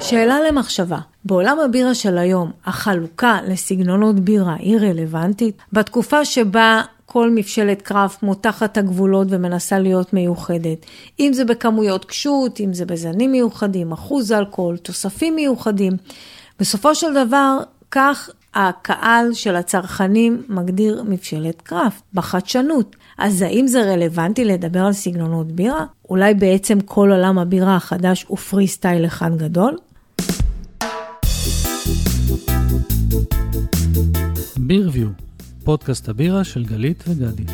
שאלה למחשבה, בעולם הבירה של היום, החלוקה לסגנונות בירה היא רלוונטית? בתקופה שבה כל מבשלת קראפט מותחת הגבולות ומנסה להיות מיוחדת. אם זה בכמויות קשות, אם זה בזנים מיוחדים, אחוז אלכוהול, תוספים מיוחדים. בסופו של דבר, כך הקהל של הצרכנים מגדיר מבשלת קראפט, בחדשנות. אז האם זה רלוונטי לדבר על סגנונות בירה? אולי בעצם כל עולם הבירה החדש הוא פרי סטייל אחד גדול? בירביו, פודקאסט הבירה של גלית וגדי.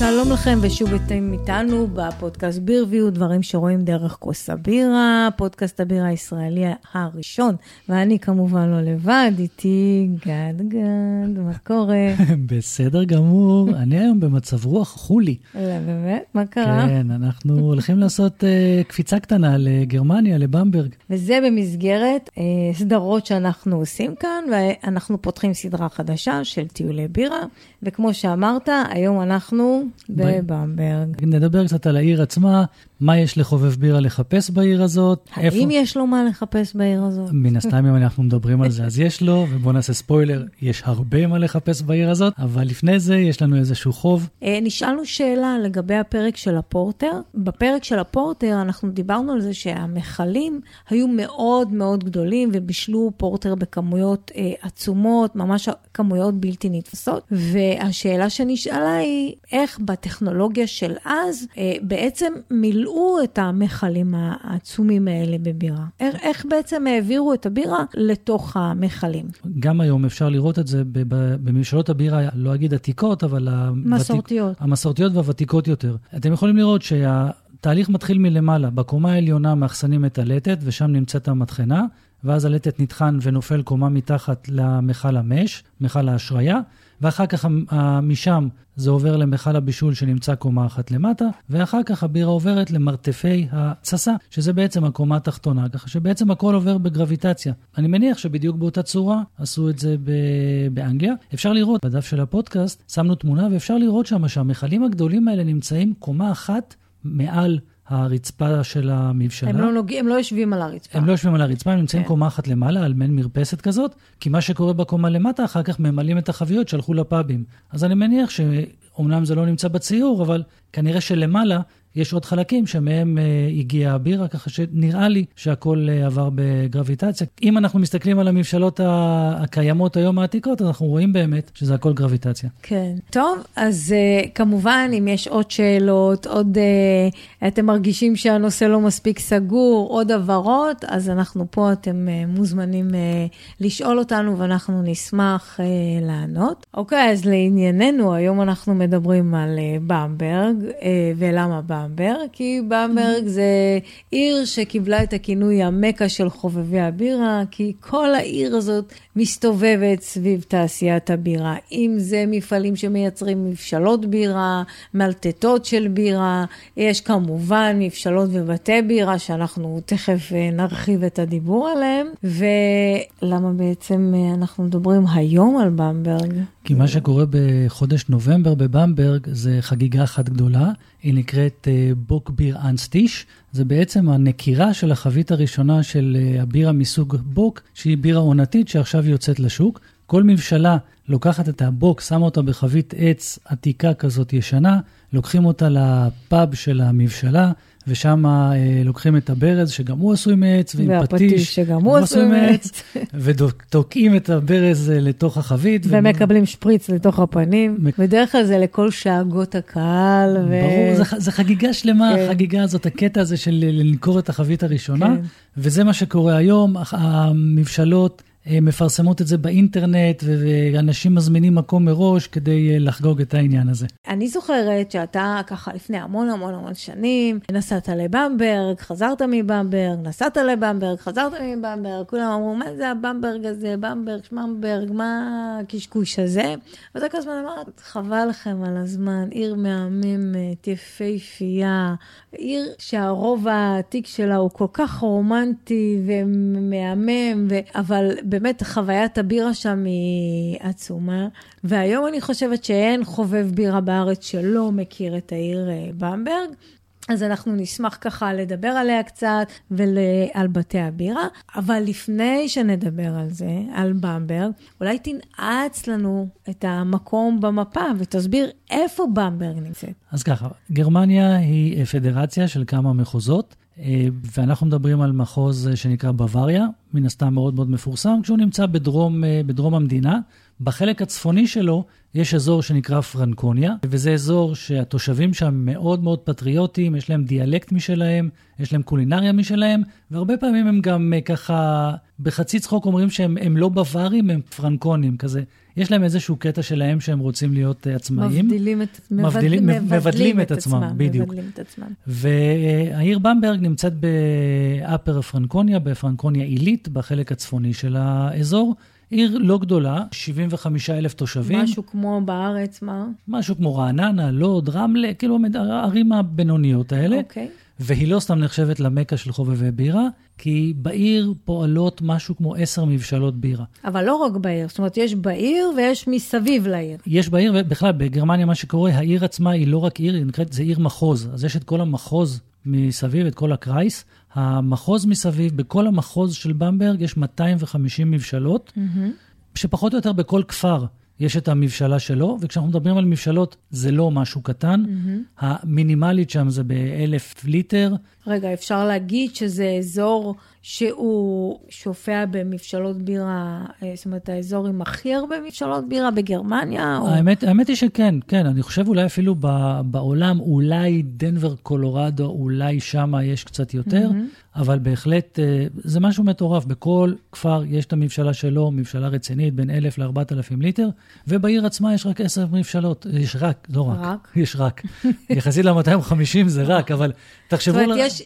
שלום לכם ושוב אתם איתנו בפודקאסט בירביו, דברים שרואים דרך כוס הבירה, פודקאסט הבירה הישראלי הראשון, ואני כמובן לא לבד, איתי גד גד, מה קורה? בסדר גמור, אני היום במצב רוח חולי. לא, באמת? מה קרה? כן, אנחנו הולכים לעשות uh, קפיצה קטנה לגרמניה, לבמברג. וזה במסגרת uh, סדרות שאנחנו עושים כאן, ואנחנו פותחים סדרה חדשה של טיולי בירה, וכמו שאמרת, היום אנחנו... בבמברג. נדבר קצת על העיר עצמה, מה יש לחובב בירה לחפש בעיר הזאת. האם איפה... יש לו מה לחפש בעיר הזאת? מן הסתם, אם אנחנו מדברים על זה, אז יש לו, ובואו נעשה ספוילר, יש הרבה מה לחפש בעיר הזאת, אבל לפני זה יש לנו איזשהו חוב. אה, נשאלנו שאלה לגבי הפרק של הפורטר. בפרק של הפורטר אנחנו דיברנו על זה שהמכלים היו מאוד מאוד גדולים ובישלו פורטר בכמויות אה, עצומות, ממש כמויות בלתי נתפסות. והשאלה שנשאלה היא, איך בטכנולוגיה של אז אה, בעצם מילאו... את המכלים העצומים האלה בבירה. איך, איך בעצם העבירו את הבירה לתוך המכלים? גם היום אפשר לראות את זה בממשלות הבירה, לא אגיד עתיקות, אבל... מסורתיות. הוותיק, המסורתיות והוותיקות יותר. אתם יכולים לראות שה... תהליך מתחיל מלמעלה, בקומה העליונה מאחסנים את הלטת ושם נמצאת המטחנה, ואז הלטת נטחן ונופל קומה מתחת למכל המש, מכל האשריה, ואחר כך משם זה עובר למכל הבישול שנמצא קומה אחת למטה, ואחר כך הבירה עוברת למרתפי התססה, שזה בעצם הקומה התחתונה, ככה שבעצם הכל עובר בגרביטציה. אני מניח שבדיוק באותה צורה עשו את זה באנגליה. אפשר לראות, בדף של הפודקאסט שמנו תמונה ואפשר לראות שם שהמכלים הגדולים האלה נמצאים קומה אחת מעל הרצפה של המבשלה. הם לא, נוג... הם לא יושבים על הרצפה. הם לא יושבים על הרצפה, הם נמצאים כן. קומה אחת למעלה, על מעין מרפסת כזאת, כי מה שקורה בקומה למטה, אחר כך ממלאים את החביות שהלכו לפאבים. אז אני מניח שאומנם זה לא נמצא בציור, אבל כנראה שלמעלה יש עוד חלקים שמהם uh, הגיעה הבירה, ככה שנראה לי שהכל uh, עבר בגרביטציה. אם אנחנו מסתכלים על הממשלות הקיימות היום העתיקות, אנחנו רואים באמת שזה הכל גרביטציה. כן. טוב, אז uh, כמובן, אם יש עוד שאלות, עוד אתם מרגישים שהנושא לא מספיק סגור, עוד הבהרות, אז אנחנו פה, אתם מוזמנים לשאול אותנו ואנחנו נשמח לענות. אוקיי, אז לענייננו, היום אנחנו מדברים על במברג, ולמה במברג. במברג, כי במברג זה עיר שקיבלה את הכינוי המכה של חובבי הבירה, כי כל העיר הזאת מסתובבת סביב תעשיית הבירה. אם זה מפעלים שמייצרים מבשלות בירה, מלטטות של בירה, יש כמובן מבשלות ובתי בירה, שאנחנו תכף אה, נרחיב את הדיבור עליהם. ולמה בעצם אה, אנחנו מדברים היום על במברג? כי מה שקורה בחודש נובמבר בבמברג זה חגיגה אחת גדולה, היא נקראת אה, בוק ביר אנסטיש. זה בעצם הנקירה של החבית הראשונה של אה, הבירה מסוג בוק, שהיא בירה עונתית שעכשיו יוצאת לשוק. כל מבשלה לוקחת את הבוק, שמה אותה בחבית עץ עתיקה כזאת ישנה, לוקחים אותה לפאב של המבשלה, ושם אה, לוקחים את הברז, שגם הוא עשוי מעץ, ועם פטיש, שגם הוא עשוי מעץ, ותוקעים את הברז אה, לתוך החבית. ומקבלים. שפריץ לתוך הפנים. בדרך כלל זה לכל שאגות הקהל. ו... ברור, זה, זה חגיגה שלמה, כן. החגיגה הזאת, הקטע הזה של למכור את החבית הראשונה, כן. וזה מה שקורה היום, המבשלות. אה, מפרסמות את זה באינטרנט, ואנשים מזמינים מקום מראש כדי אה, לחגוג את העניין הזה. אני זוכרת שאתה ככה לפני המון המון המון שנים, נסעת לבמברג, חזרת מבמברג, נסעת לבמברג, חזרת מבמברג, כולם אמרו, מה זה הבמברג הזה, במברג, שממברג, מה הקשקוש הזה? ואתה כל הזמן אמרת, חבל לכם על הזמן, עיר מהממת, יפהפייה, עיר שהרוב העתיק שלה הוא כל כך רומנטי ומהמם, ו... אבל ובאמת חוויית הבירה שם היא עצומה. והיום אני חושבת שאין חובב בירה בארץ שלא מכיר את העיר במברג. אז אנחנו נשמח ככה לדבר עליה קצת ועל בתי הבירה. אבל לפני שנדבר על זה, על במברג, אולי תנעץ לנו את המקום במפה ותסביר איפה במברג נמצאת. אז ככה, גרמניה היא פדרציה של כמה מחוזות. אה, ואנחנו מדברים על מחוז שנקרא בוואריה, מן הסתם מאוד מאוד מפורסם, כשהוא נמצא בדרום, אה, בדרום המדינה. בחלק הצפוני שלו יש אזור שנקרא פרנקוניה, וזה אזור שהתושבים שם מאוד מאוד פטריוטים, יש להם דיאלקט משלהם, יש להם קולינריה משלהם, והרבה פעמים הם גם אה, ככה, בחצי צחוק אומרים שהם לא בווארים, הם פרנקונים, כזה. יש להם איזשהו קטע שלהם שהם רוצים להיות uh, עצמאיים. מבדילים את, מבדילים, מבדלים, מבדלים את, את עצמם, עצמם, בדיוק. מבדלים את עצמם. והעיר במברג נמצאת ב Upper Franconia, בפרנקוניה עילית, בחלק הצפוני של האזור. עיר לא גדולה, 75 אלף תושבים. משהו כמו בארץ, מה? משהו כמו רעננה, לוד, רמלה, כאילו הערים הבינוניות האלה. אוקיי. Okay. והיא לא סתם נחשבת למכה של חובבי בירה, כי בעיר פועלות משהו כמו עשר מבשלות בירה. אבל לא רק בעיר, זאת אומרת, יש בעיר ויש מסביב לעיר. יש בעיר, ובכלל, בגרמניה מה שקורה, העיר עצמה היא לא רק עיר, היא נקראת, זה עיר מחוז. אז יש את כל המחוז מסביב, את כל הקרייס. המחוז מסביב, בכל המחוז של במברג יש 250 מבשלות, mm-hmm. שפחות או יותר בכל כפר יש את המבשלה שלו, וכשאנחנו מדברים על מבשלות, זה לא משהו קטן. Mm-hmm. המינימלית שם זה באלף ליטר. רגע, אפשר להגיד שזה אזור שהוא שופע במבשלות בירה, אה, זאת אומרת, האזור עם הכי הרבה מבשלות בירה בגרמניה? או... האמת, האמת היא שכן, כן. אני חושב אולי אפילו בעולם, אולי דנבר, קולורדו, אולי שמה יש קצת יותר, mm-hmm. אבל בהחלט אה, זה משהו מטורף. בכל כפר יש את המבשלה שלו, מבשלה רצינית, בין 1,000 ל-4,000 ליטר, ובעיר עצמה יש רק 10 מבשלות. יש רק, לא רק. רק? יש רק. יחסית ל-250 זה רק, אבל תחשבו... זאת אומרת, יש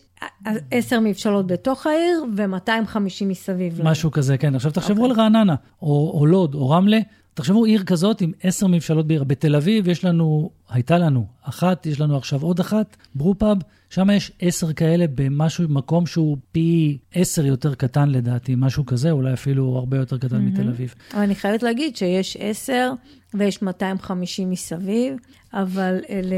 עשר מבשלות בתוך העיר ו-250 מסביב. משהו כזה, כן. עכשיו תחשבו okay. אוקיי. על רעננה, או, או לוד, או רמלה. תחשבו עיר כזאת עם עשר מבשלות בעיר. בתל אביב יש לנו, הייתה לנו אחת, יש לנו עכשיו עוד אחת, ברופאב, שם יש עשר כאלה במשהו, מקום שהוא פי עשר יותר קטן לדעתי, משהו כזה, אולי אפילו הרבה יותר קטן mm-hmm. מתל אביב. אבל אני חייבת להגיד שיש עשר ויש 250 מסביב, אבל אלה,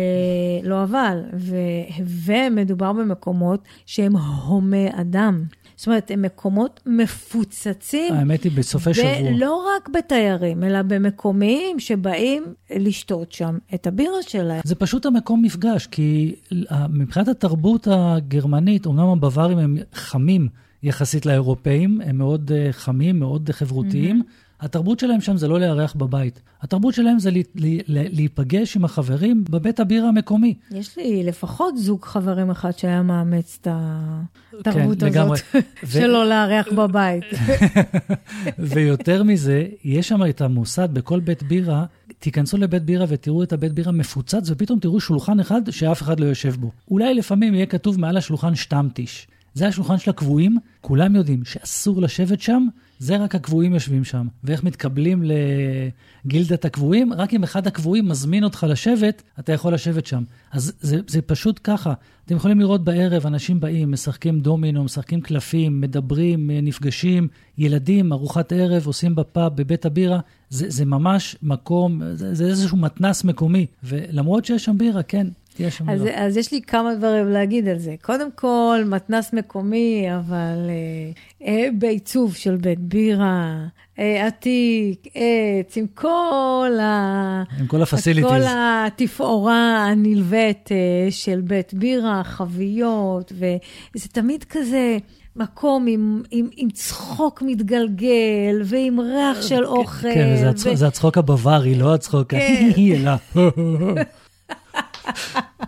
לא אבל, ו, ומדובר במקומות שהם הומי אדם. זאת אומרת, הם מקומות מפוצצים. האמת היא, בסופי שבוע. ולא רק בתיירים, אלא במקומיים שבאים לשתות שם את הבירה שלהם. זה פשוט המקום מפגש, כי מבחינת התרבות הגרמנית, אמנם הבווארים הם חמים יחסית לאירופאים, הם מאוד uh, חמים, מאוד חברותיים. Mm-hmm. התרבות שלהם שם זה לא לארח בבית. התרבות שלהם זה להיפגש עם החברים בבית הבירה המקומי. יש לי לפחות זוג חברים אחד שהיה מאמץ את התרבות כן, הזאת, ו... שלא לארח בבית. ויותר מזה, יש שם את המוסד בכל בית בירה, תיכנסו לבית בירה ותראו את הבית בירה מפוצץ, ופתאום תראו שולחן אחד שאף אחד לא יושב בו. אולי לפעמים יהיה כתוב מעל השולחן שטמטיש. זה השולחן של הקבועים, כולם יודעים שאסור לשבת שם, זה רק הקבועים יושבים שם. ואיך מתקבלים לגילדת הקבועים? רק אם אחד הקבועים מזמין אותך לשבת, אתה יכול לשבת שם. אז זה, זה פשוט ככה. אתם יכולים לראות בערב, אנשים באים, משחקים דומינו, משחקים קלפים, מדברים, נפגשים, ילדים, ארוחת ערב, עושים בפאב, בבית הבירה. זה, זה ממש מקום, זה, זה איזשהו מתנס מקומי. ולמרות שיש שם בירה, כן, יש אז, לא. אז יש לי כמה דברים להגיד על זה. קודם כל, מתנס מקומי, אבל אה, אה, בעיצוב של בית בירה, אה, עתיק, עץ, עם כל ה... עם כל הפסיליטיז. כל התפאורה הנלווית אה, של בית בירה, חביות, וזה תמיד כזה... מקום עם, עם, עם צחוק מתגלגל ועם ריח של כן, אוכל. כן, זה, הצחוק, ו... זה הצחוק הבווארי, לא הצחוק כן. ה...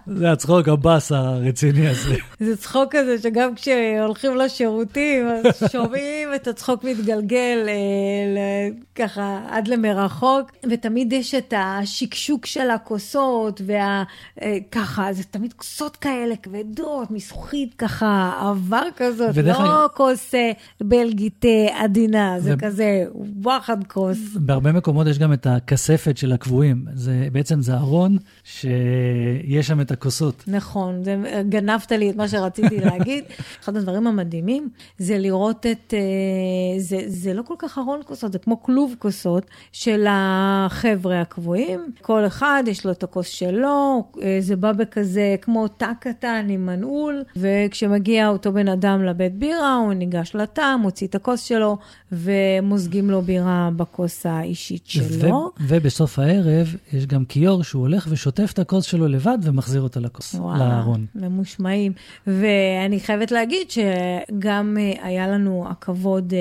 זה הצחוק הבאס הרציני הזה. זה צחוק כזה שגם כשהולכים לשירותים, אז שומעים את הצחוק מתגלגל אה, ככה עד למרחוק, ותמיד יש את השקשוק של הכוסות, וככה, אה, זה תמיד כוסות כאלה כבדות, מזכוכית ככה, עבר כזאת, לא כוס אה, בלגית עדינה, זה כזה וואחד כוס. בהרבה מקומות יש גם את הכספת של הקבועים. זה בעצם זה ארון שיש שם את הכוסות. נכון, זה, גנבת לי את מה שרציתי להגיד. אחד הדברים המדהימים זה לראות את, אה, זה, זה לא כל כך ארון כוסות, זה כמו כלוב כוסות של החבר'ה הקבועים. כל אחד יש לו את הכוס שלו, אה, זה בא בכזה כמו תא קטן עם מנעול, וכשמגיע אותו בן אדם לבית בירה, הוא ניגש לתא, מוציא את הכוס שלו, ומוזגים לו בירה בכוס האישית שלו. ו- ובסוף הערב יש גם כיור שהוא הולך ושוטף את הכוס שלו לבד ומחזיר אותה לכוס, לארון. ממושמעים. ואני חייבת להגיד שגם אה, היה לנו הכבוד אה,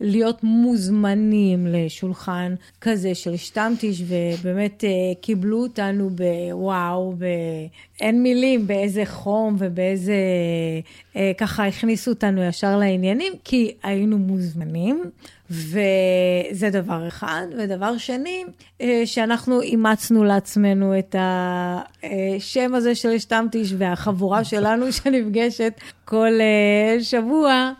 להיות מוזמנים לשולחן כזה של שטמטיש, ובאמת אה, קיבלו אותנו בוואו, אין מילים באיזה חום ובאיזה, אה, ככה הכניסו אותנו ישר לעניינים, כי היינו מוזמנים, וזה דבר אחד. ודבר שני, אה, שאנחנו אימצנו לעצמנו את השם הזה של שטמטיש והחבורה שלנו שנפגשת כל אה, שבוע, אה,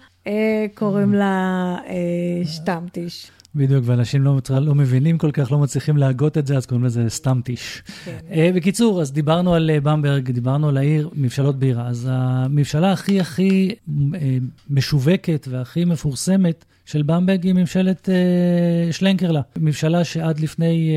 קוראים לה אה, שטמטיש. בדיוק, ואנשים לא, לא מבינים כל כך, לא מצליחים להגות את זה, אז קוראים לזה סתם טיש. כן. Uh, בקיצור, אז דיברנו על במברג, דיברנו על העיר, מבשלות בירה. אז המבשלה הכי הכי משווקת והכי מפורסמת של במברג היא מבשלת uh, שלנקרלה. מבשלה שעד לפני...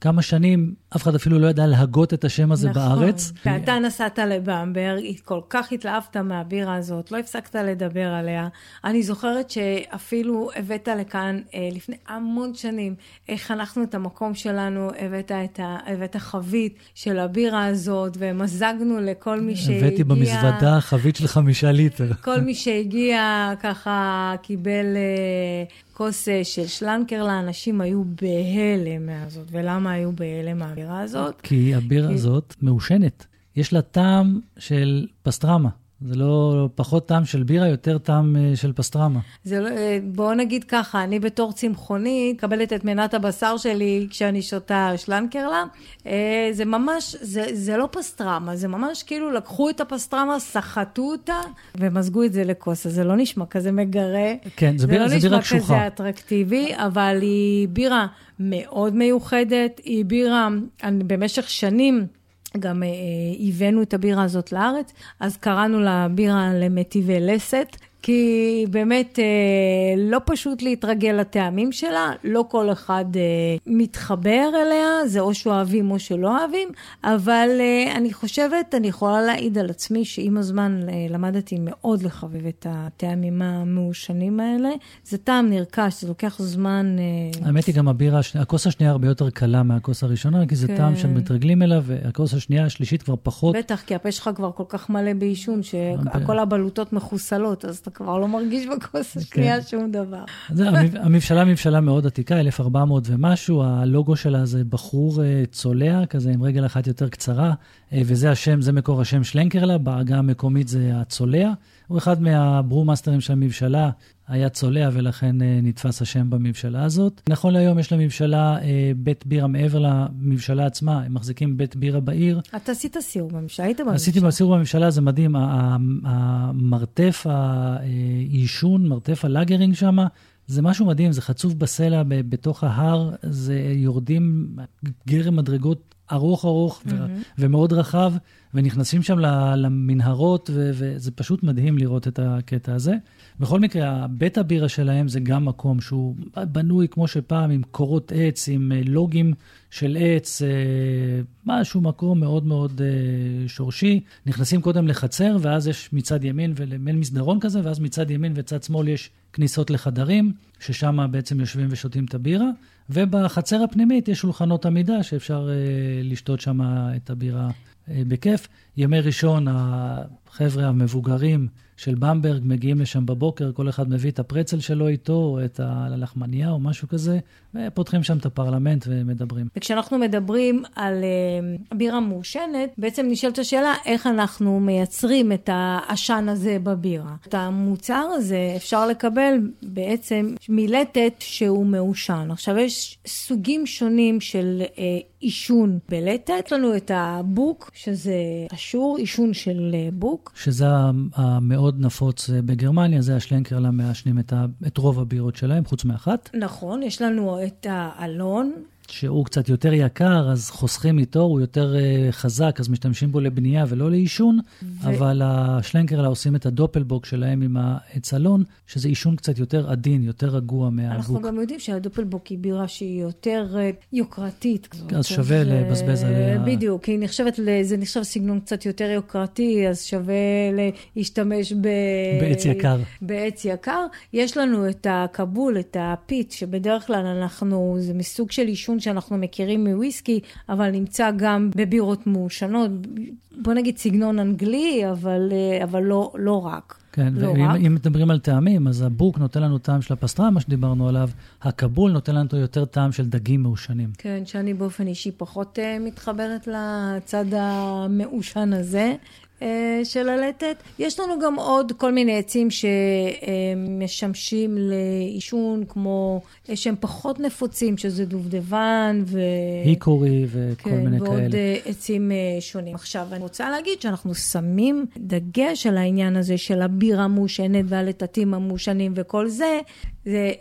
כמה שנים אף אחד אפילו לא ידע להגות את השם הזה נכון. בארץ. נכון, ואתה נסעת לבמברג, כל כך התלהבת מהבירה הזאת, לא הפסקת לדבר עליה. אני זוכרת שאפילו הבאת לכאן אה, לפני המון שנים, איך חנכנו את המקום שלנו, הבאת, את ה, הבאת חבית של הבירה הזאת, ומזגנו לכל מי שהגיע. הבאתי במזוודה חבית של חמישה ליטר. כל מי שהגיע ככה קיבל... אה, כוס אה, של שלנקר לאנשים היו בהלם מהזאת. ולמה היו בהלם מהבירה הזאת? כי הבירה הזאת מעושנת. יש לה טעם של פסטרמה. זה לא פחות טעם של בירה, יותר טעם אה, של פסטרמה. זה לא, אה, בואו נגיד ככה, אני בתור צמחונית, מקבלת את מנת הבשר שלי כשאני שותה שלנקרלה. אה, זה ממש, זה, זה לא פסטרמה, זה ממש כאילו לקחו את הפסטרמה, סחטו אותה ומזגו את זה לכוס. אז זה לא נשמע כזה מגרה. כן, זה, בירה, לא זה בירה קשוחה. זה לא נשמע כזה אטרקטיבי, אבל היא בירה מאוד מיוחדת. היא בירה, אני, במשך שנים, גם אה, הבאנו את הבירה הזאת לארץ, אז קראנו לה בירה למטיבי לסת. כי באמת אה, לא פשוט להתרגל לטעמים שלה, לא כל אחד אה, מתחבר אליה, זה או שאוהבים או שלא אוהבים, אבל אה, אני חושבת, אני יכולה להעיד על עצמי שעם הזמן למדתי מאוד לחבב את הטעמים המעושנים האלה. זה טעם נרכש, זה לוקח זמן... האמת היא גם הבירה, הכוס השנייה הרבה יותר קלה מהכוס הראשונה, כי זה כן. טעם שמתרגלים אליו, והכוס השנייה, השלישית כבר פחות. בטח, כי הפה שלך כבר כל כך מלא בעישון, שכל הבלוטות מחוסלות, אז אתה כבר לא מרגיש בכוס כן. השנייה שום דבר. זה, המבשלה מבשלה מאוד עתיקה, 1400 ומשהו, הלוגו שלה זה בחור אה, צולע, כזה עם רגל אחת יותר קצרה, אה, וזה השם, זה מקור השם שלנקרלה, בעגה המקומית זה הצולע. הוא אחד מה brewmaster ים של המבשלה, היה צולע ולכן אה, נתפס השם במבשלה הזאת. נכון להיום יש למבשלה אה, בית בירה מעבר למבשלה עצמה, הם מחזיקים בית בירה בעיר. אתה עשית סיור במבשלה, היית במבשלה. עשיתי סיור במבשלה, זה מדהים, המרתף העישון, מרתף ה lagering שם, זה משהו מדהים, זה חצוב בסלע בתוך ההר, זה יורדים גרם מדרגות ארוך ארוך mm-hmm. ומאוד רחב, ונכנסים שם למנהרות, וזה פשוט מדהים לראות את הקטע הזה. בכל מקרה, בית הבירה שלהם זה גם מקום שהוא בנוי כמו שפעם, עם קורות עץ, עם אה, לוגים של עץ, אה, משהו מקום מאוד מאוד אה, שורשי. נכנסים קודם לחצר, ואז יש מצד ימין ולמין מסדרון כזה, ואז מצד ימין וצד שמאל יש כניסות לחדרים, ששם בעצם יושבים ושותים את הבירה. ובחצר הפנימית יש שולחנות עמידה שאפשר לשתות שם את הבירה בכיף. ימי ראשון, החבר'ה המבוגרים, של במברג, מגיעים לשם בבוקר, כל אחד מביא את הפרצל שלו איתו, או את הלחמניה או משהו כזה, ופותחים שם את הפרלמנט ומדברים. וכשאנחנו מדברים על uh, בירה מעושנת, בעצם נשאלת השאלה איך אנחנו מייצרים את העשן הזה בבירה. את המוצר הזה אפשר לקבל בעצם מלטת שהוא מעושן. עכשיו, יש סוגים שונים של uh, עישון בלטת. יש לנו את הבוק, שזה אשור, עישון של uh, בוק. שזה המאוד... מאוד נפוץ אה, בגרמניה, זה השלנקרלה מעשנים את, ה, את רוב הבירות שלהם, חוץ מאחת. נכון, יש לנו את האלון. שהוא קצת יותר יקר, אז חוסכים איתו, הוא יותר uh, חזק, אז משתמשים בו לבנייה ולא לעישון, ו... אבל השלנקרלה עושים את הדופלבוק שלהם עם העץ אלון, שזה עישון קצת יותר עדין, יותר רגוע מהבוק. אנחנו גם יודעים שהדופלבוק היא בירה שהיא יותר uh, יוקרתית. אז שווה ש... לבזבז עליה. בדיוק, היא נחשבת, זה נחשב סגנון קצת יותר יוקרתי, אז שווה להשתמש ב... בעץ יקר. בעץ יקר. יש לנו את הכבול, את הפיט, שבדרך כלל אנחנו, זה מסוג של עישון שאנחנו מכירים מוויסקי, אבל נמצא גם בבירות מעושנות, בוא נגיד סגנון אנגלי, אבל, אבל לא, לא רק. כן, לא ואם רק. מדברים על טעמים, אז הבוק נותן לנו טעם של הפסטרמה שדיברנו עליו, הכבול נותן לנו יותר טעם של דגים מעושנים. כן, שאני באופן אישי פחות uh, מתחברת לצד המעושן הזה. אה, של הלטת. יש לנו גם עוד כל מיני עצים שמשמשים לעישון, כמו שהם פחות נפוצים, שזה דובדבן ו... היקורי וכל כן, מיני ועוד כאלה. ועוד אה, עצים אה, שונים. עכשיו, אני רוצה להגיד שאנחנו שמים דגש על העניין הזה של הבירה המעושנת והלטטים המעושנים וכל זה. זה...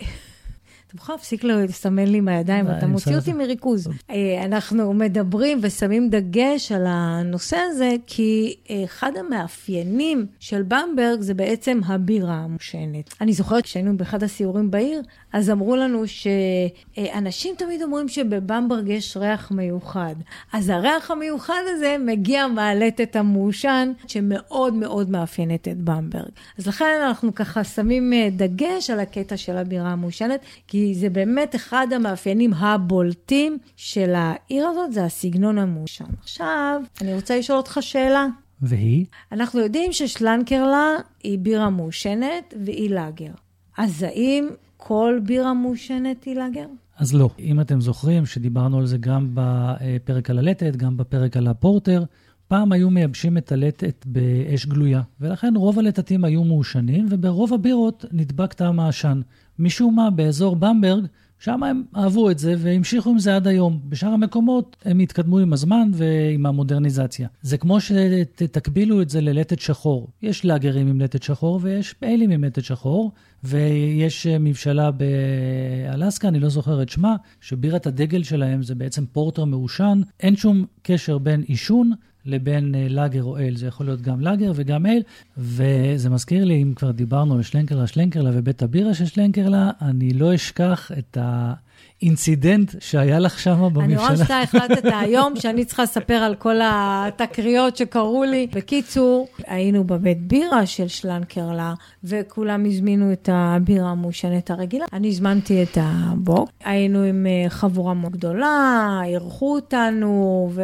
מוכן להפסיק לסמן לי עם הידיים, אתה מוציא אותי מריכוז. אה, אנחנו מדברים ושמים דגש על הנושא הזה, כי אחד המאפיינים של במברג זה בעצם הבירה המושנת. אני זוכרת כשהיינו באחד הסיורים בעיר, אז אמרו לנו שאנשים תמיד אומרים שבבמברג יש ריח מיוחד. אז הריח המיוחד הזה מגיע מהלטת המעושן, שמאוד מאוד מאפיינת את במברג. אז לכן אנחנו ככה שמים אה, דגש על הקטע של הבירה המעושנת, כי זה באמת אחד המאפיינים הבולטים של העיר הזאת, זה הסגנון המעושן. עכשיו, אני רוצה לשאול אותך שאלה. והיא? אנחנו יודעים ששלנקרלה היא בירה מעושנת והיא לאגר. אז האם כל בירה מעושנת היא לאגר? אז לא. אם אתם זוכרים שדיברנו על זה גם בפרק על הלטת, גם בפרק על הפורטר, פעם היו מייבשים את הלטת באש גלויה, ולכן רוב הלטתים היו מעושנים, וברוב הבירות נדבק טעם העשן. משום מה, באזור במברג, שם הם אהבו את זה והמשיכו עם זה עד היום. בשאר המקומות הם התקדמו עם הזמן ועם המודרניזציה. זה כמו שתקבילו את זה ללטת שחור. יש לאגרים עם לטת שחור ויש פיילים עם לטת שחור, ויש מבשלה באלסקה, אני לא זוכר את שמה, שבירת הדגל שלהם זה בעצם פורטר מעושן. אין שום קשר בין עישון לבין אה, לאגר או אל. זה יכול להיות גם לאגר וגם אל, וזה מזכיר לי, אם כבר דיברנו על שלנקרלה, שלנקרלה ובית הבירה של שלנקרלה, אני לא אשכח את ה... אינצידנט שהיה לך שם בממשלה. אני רואה שאתה החלטת היום שאני צריכה לספר על כל התקריות שקרו לי. בקיצור, היינו בבית בירה של שלנקרלה, וכולם הזמינו את הבירה המושנת הרגילה. אני הזמנתי את הבוק, היינו עם אה, חבורה מאוד גדולה, אירחו אותנו, ו...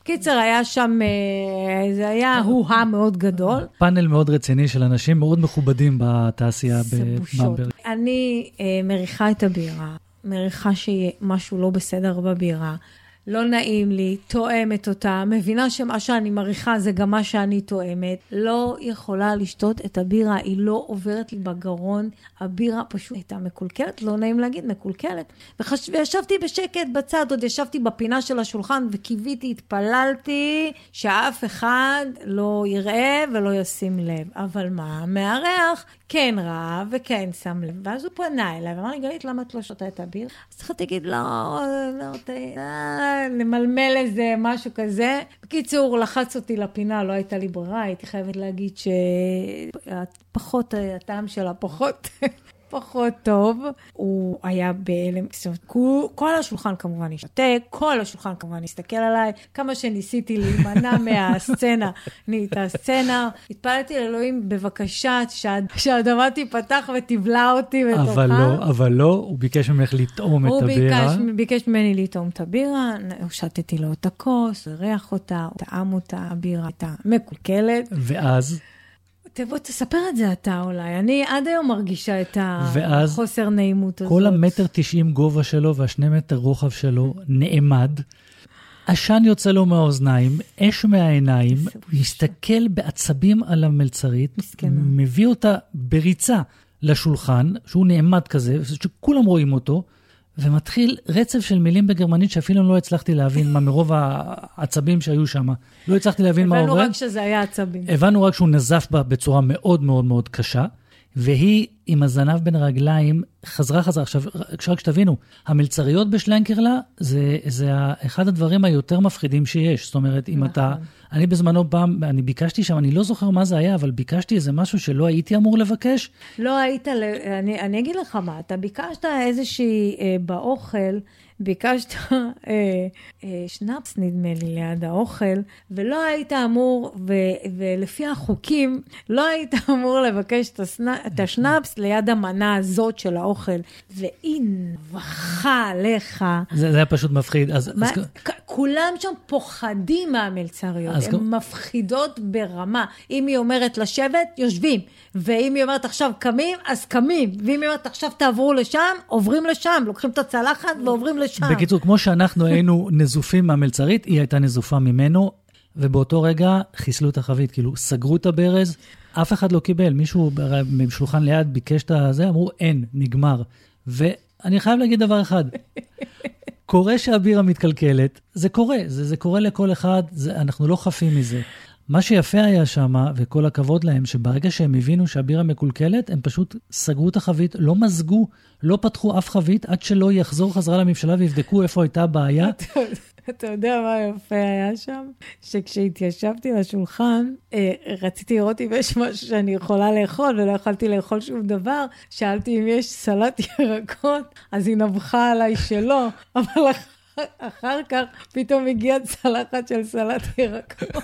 בקיצר, היה שם, אה, זה היה הו-הא מאוד גדול. פאנל מאוד רציני של אנשים מאוד מכובדים בתעשייה במברג. אני אה, מריחה את הבירה, מריחה שמשהו לא בסדר בבירה. לא נעים לי, תואמת אותה, מבינה שמה שאני מריחה זה גם מה שאני תואמת, לא יכולה לשתות את הבירה, היא לא עוברת לי בגרון, הבירה פשוט הייתה מקולקלת, לא נעים להגיד, מקולקלת. וחש... וישבתי בשקט בצד, עוד ישבתי בפינה של השולחן וקיוויתי, התפללתי שאף אחד לא יראה ולא ישים לב. אבל מה, המארח כן ראה וכן שם לב, ואז הוא פנה אליי ואמר לי, גלית, למה את לא שותה את הבירה? אז צריכה להגיד, לא, לא, לא, למלמל איזה משהו כזה. בקיצור, לחץ אותי לפינה, לא הייתה לי ברירה, הייתי חייבת להגיד שפחות, הטעם שלה פחות. פחות טוב. הוא היה בהלם, זאת אומרת, כל השולחן כמובן השתתק, כל השולחן כמובן הסתכל עליי, כמה שניסיתי להימנע מהסצנה, נהייתה סצנה. התפללתי לאלוהים, בבקשה, שהאדמה תיפתח ותבלע אותי בתוכה. אבל לא, אבל לא, הוא ביקש ממך לטעום את הבירה. הוא ביקש ממני לטעום את הבירה, הושטתי לו את הכוס, ריח אותה, טעם אותה, הבירה הייתה מקולקלת. ואז? תבוא, תספר את זה אתה אולי. אני עד היום מרגישה את החוסר נעימות הזאת. כל המטר תשעים גובה שלו והשני מטר רוחב שלו נעמד. עשן יוצא לו מהאוזניים, אש מהעיניים, מסתכל בעצבים על המלצרית, מסכנה. מביא אותה בריצה לשולחן, שהוא נעמד כזה, שכולם רואים אותו, ומתחיל רצף של מילים בגרמנית שאפילו לא הצלחתי להבין מה מרוב העצבים שהיו שם. לא הצלחתי להבין מה עובד. הבנו רק שזה היה עצבים. הבנו רק שהוא נזף בה בצורה מאוד מאוד מאוד קשה, והיא עם הזנב בין הרגליים, חזרה חזרה. עכשיו, רק שתבינו, המלצריות בשלנקרלה זה, זה אחד הדברים היותר מפחידים שיש. זאת אומרת, אם אתה... נכון. אני בזמנו פעם, אני ביקשתי שם, אני לא זוכר מה זה היה, אבל ביקשתי איזה משהו שלא הייתי אמור לבקש. לא היית. אני, אני אגיד לך מה, אתה ביקשת איזושהי אה, באוכל, ביקשת אה, אה, שנאפס, נדמה לי, ליד האוכל, ולא היית אמור, ו, ולפי החוקים, לא היית אמור לבקש את, הסנ... את השנאפס ליד המנה הזאת של האוכל, והיא נבחה עליך. זה, זה היה פשוט מפחיד. אז, מה, אז, כולם שם פוחדים מהמלצריות, אז הן כמו- מפחידות ברמה. אם היא אומרת לשבת, יושבים. ואם היא אומרת עכשיו קמים, אז קמים. ואם היא אומרת עכשיו תעברו לשם, עוברים לשם. לוקחים את הצלחת ועוברים לשם. בקיצור, כמו שאנחנו היינו נזופים מהמלצרית, היא הייתה נזופה ממנו, ובאותו רגע חיסלו את החבית, כאילו, סגרו את הברז, אף אחד לא קיבל. מישהו בשולחן ליד ביקש את הזה, אמרו, אין, נגמר. ואני חייב להגיד דבר אחד, קורה שהבירה מתקלקלת, זה קורה, זה, זה קורה לכל אחד, זה, אנחנו לא חפים מזה. מה שיפה היה שם, וכל הכבוד להם, שברגע שהם הבינו שהבירה מקולקלת, הם פשוט סגרו את החבית, לא מזגו, לא פתחו אף חבית, עד שלא יחזור חזרה לממשלה ויבדקו איפה הייתה הבעיה. אתה יודע מה יפה היה שם? שכשהתיישבתי לשולחן, אה, רציתי לראות אם יש משהו שאני יכולה לאכול, ולא יכולתי לאכול שום דבר. שאלתי אם יש סלט ירקות, אז היא נבחה עליי שלא, אבל אחר, כך פתאום הגיעה צלחת של סלט ירקות.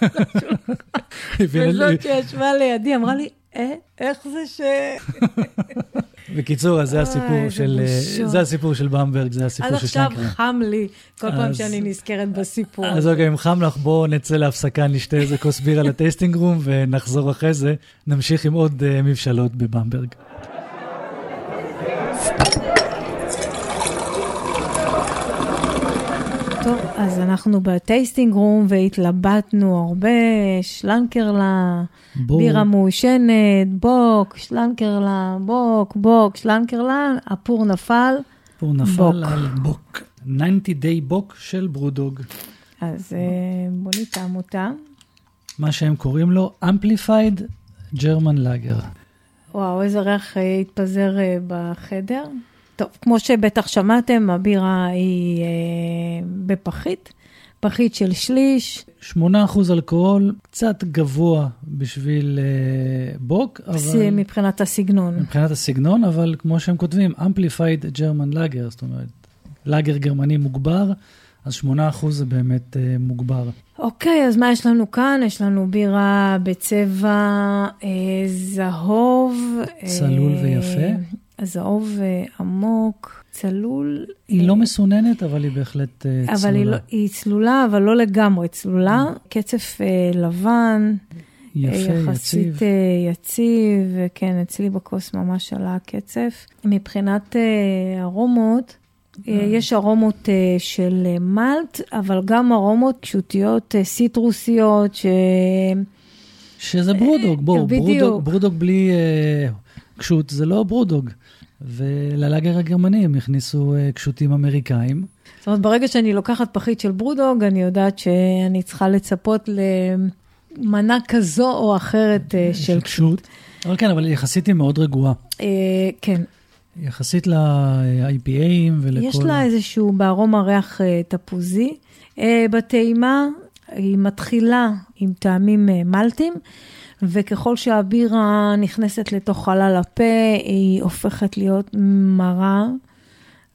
וזאת שישבה לידי אמרה לי, אה, איך זה ש... בקיצור, אז זה אוי, הסיפור של, אה, בושות. זה הסיפור של במברג, זה הסיפור עד עכשיו. חם לי כל פעם שאני נזכרת בסיפור. אז אוקיי, אם חם לך, בואו נצא להפסקה, נשתה איזה כוס בירה לטייסטינג רום, ונחזור אחרי זה, נמשיך עם עוד אה, מבשלות בבמברג. טוב, אז אנחנו בטייסטינג רום והתלבטנו הרבה, שלנקרלה, בואו, בירה מעושנת, בוק, שלנקרלה, בוק, בוק, שלנקרלה, הפור נפל, פה נפל בוק. על בוק. 90 day בוק של ברודוג. אז אה, בוא נטעם אותה. מה שהם קוראים לו Amplified German Lager. וואו, איזה ריח אה, התפזר אה, בחדר. טוב, כמו שבטח שמעתם, הבירה היא אה, בפחית, פחית של שליש, 8% אלכוהול, קצת גבוה בשביל אה, בוק, אבל... מבחינת הסגנון. מבחינת הסגנון, אבל כמו שהם כותבים, Amplified German Lager, זאת אומרת, לאגר גרמני מוגבר, אז 8% זה באמת אה, מוגבר. אוקיי, אז מה יש לנו כאן? יש לנו בירה בצבע אה, זהוב. צלול אה, ויפה. זהוב אה, עמוק, צלול. היא אה, לא מסוננת, אבל היא בהחלט אה, צלולה. אבל היא, לא, היא צלולה, אבל לא לגמרי צלולה. קצף אה, לבן, אה, יפה, יחסית יציב. אה, יציב, כן, אצלי בכוס ממש עלה הקצף. מבחינת אה, ארומות, אה, יש ארומות אה, של אה, מלט, אבל גם ארומות פשוטיות, אה, סיטרוסיות, ש... שזה ברודוג, בואו, אה. ברודוג, ברודוג בלי אה, זה לא ברודוג. וללאגר הגרמני הם הכניסו אה, קשותים אמריקאים. זאת אומרת, ברגע שאני לוקחת פחית של ברודוג, אני יודעת שאני צריכה לצפות למנה כזו או אחרת אה, של... קשות. אבל כן, אבל יחסית היא מאוד רגועה. אה, כן, יחסית ל-IPAים ולכל... יש לה איזשהו בארומה ריח אה, תפוזי. בטעימה היא מתחילה עם טעמים מלטים, וככל שהבירה נכנסת לתוך חלל הפה, היא הופכת להיות מרה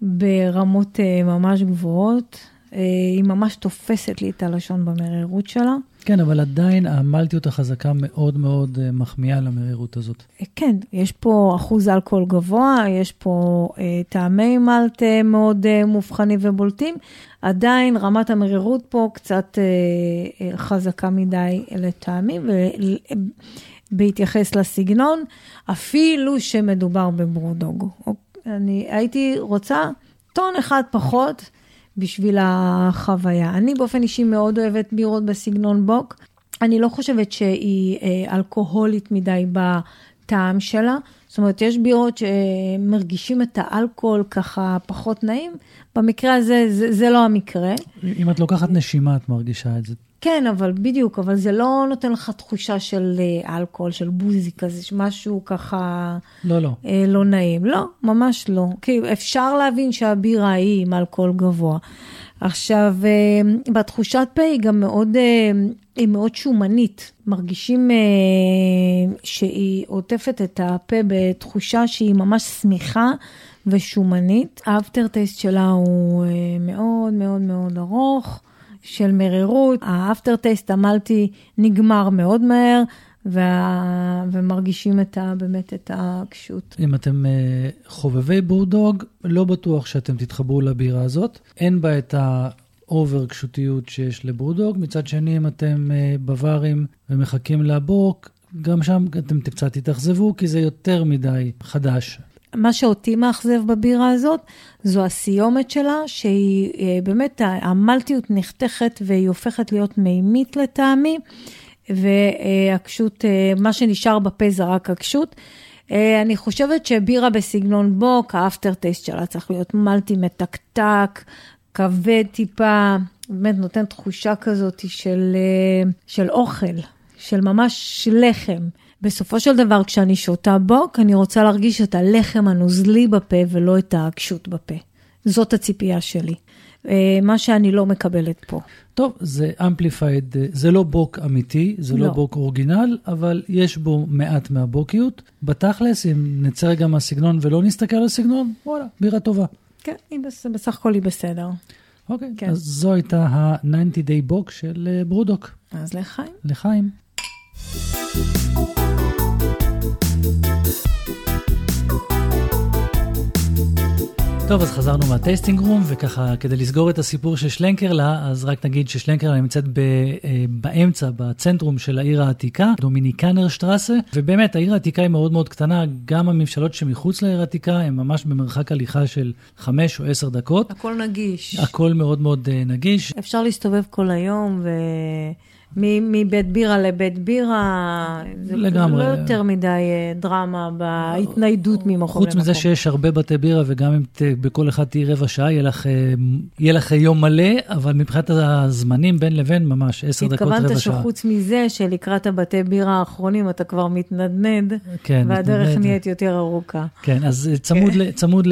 ברמות אה, ממש גבוהות. אה, היא ממש תופסת לי את הלשון במרירות שלה. כן, אבל עדיין המלטיות החזקה מאוד מאוד אה, מחמיאה למרירות הזאת. אה, כן, יש פה אחוז אלכוהול גבוה, יש פה אה, טעמי מלט אה, מאוד אה, מובחנים ובולטים, עדיין רמת המרירות פה קצת אה, אה, חזקה מדי לטעמי, ובהתייחס לסגנון, אפילו שמדובר בברודוג. אני הייתי רוצה טון אחד פחות. בשביל החוויה. אני באופן אישי מאוד אוהבת בירות בסגנון בוק. אני לא חושבת שהיא אה, אלכוהולית מדי בטעם שלה. זאת אומרת, יש בירות שמרגישים את האלכוהול ככה פחות נעים. במקרה הזה, זה, זה לא המקרה. אם את לוקחת נשימה, את מרגישה את זה. כן, אבל בדיוק, אבל זה לא נותן לך תחושה של אה, אלכוהול, של בוזי כזה, משהו ככה... לא, לא. אה, לא נעים. לא, ממש לא. כי אפשר להבין שהבירה היא עם אלכוהול גבוה. עכשיו, אה, בתחושת פה היא גם מאוד, אה, היא מאוד שומנית. מרגישים אה, שהיא עוטפת את הפה בתחושה שהיא ממש שמיכה ושומנית. האפטר טייסט שלה הוא מאוד מאוד מאוד ארוך. של מרירות, ה after taste המלטי נגמר מאוד מהר, וה... ומרגישים את ה... באמת את הכשות. אם אתם uh, חובבי BrewDog, לא בטוח שאתם תתחברו לבירה הזאת. אין בה את ה over כשותיות שיש ל BrewDog. מצד שני, אם אתם uh, בווארים ומחכים לבוק, גם שם אתם קצת תתאכזבו, כי זה יותר מדי חדש. מה שאותי מאכזב בבירה הזאת, זו הסיומת שלה, שהיא אה, באמת, המלטיות נחתכת והיא הופכת להיות מימית לטעמי, והקשות, אה, מה שנשאר בפה זה רק הקשות. אה, אני חושבת שבירה בסגנון בוק, האפטר טייסט שלה צריך להיות מלטי מתקתק, כבד טיפה, באמת נותן תחושה כזאת של, של אוכל, של ממש לחם. בסופו של דבר, כשאני שותה בוק, אני רוצה להרגיש את הלחם הנוזלי בפה ולא את הכשות בפה. זאת הציפייה שלי. אה, מה שאני לא מקבלת פה. טוב, זה amplified, אה, זה לא בוק אמיתי, זה לא, לא בוק original, אבל יש בו מעט מהבוקיות. בתכלס, אם נצא רגע מהסגנון ולא נסתכל על הסגנון, וואלה, בירה טובה. כן, היא בס... בסך הכל היא בסדר. אוקיי, כן. אז זו הייתה ה-90 day בוק של אה, BrewDog. אז לחיים. לחיים. טוב, אז חזרנו מהטייסטינג רום, וככה, כדי לסגור את הסיפור של שלנקרלה, אז רק נגיד ששלנקרלה נמצאת ב, אה, באמצע, בצנטרום של העיר העתיקה, דומיניקנר שטרסה, ובאמת, העיר העתיקה היא מאוד מאוד קטנה, גם הממשלות שמחוץ לעיר העתיקה הן ממש במרחק הליכה של 5 או 10 דקות. הכל נגיש. הכל מאוד מאוד אה, נגיש. אפשר להסתובב כל היום ו... מבית בירה לבית בירה, לגמרי. זה לא יותר מדי אה, דרמה בהתניידות ממקום למקום. חוץ מזה שיש הרבה בתי בירה, וגם אם ת, בכל אחד תהיי רבע שעה, יהיה לך, אה, יהיה לך יום מלא, אבל מבחינת הזמנים בין לבין, ממש עשר דקות, רבע שעה. התכוונת שחוץ מזה, שלקראת הבתי בירה האחרונים אתה כבר מתנדנד, כן, והדרך מתנדנד. נהיית יותר ארוכה. כן, אז צמוד, כן. צמוד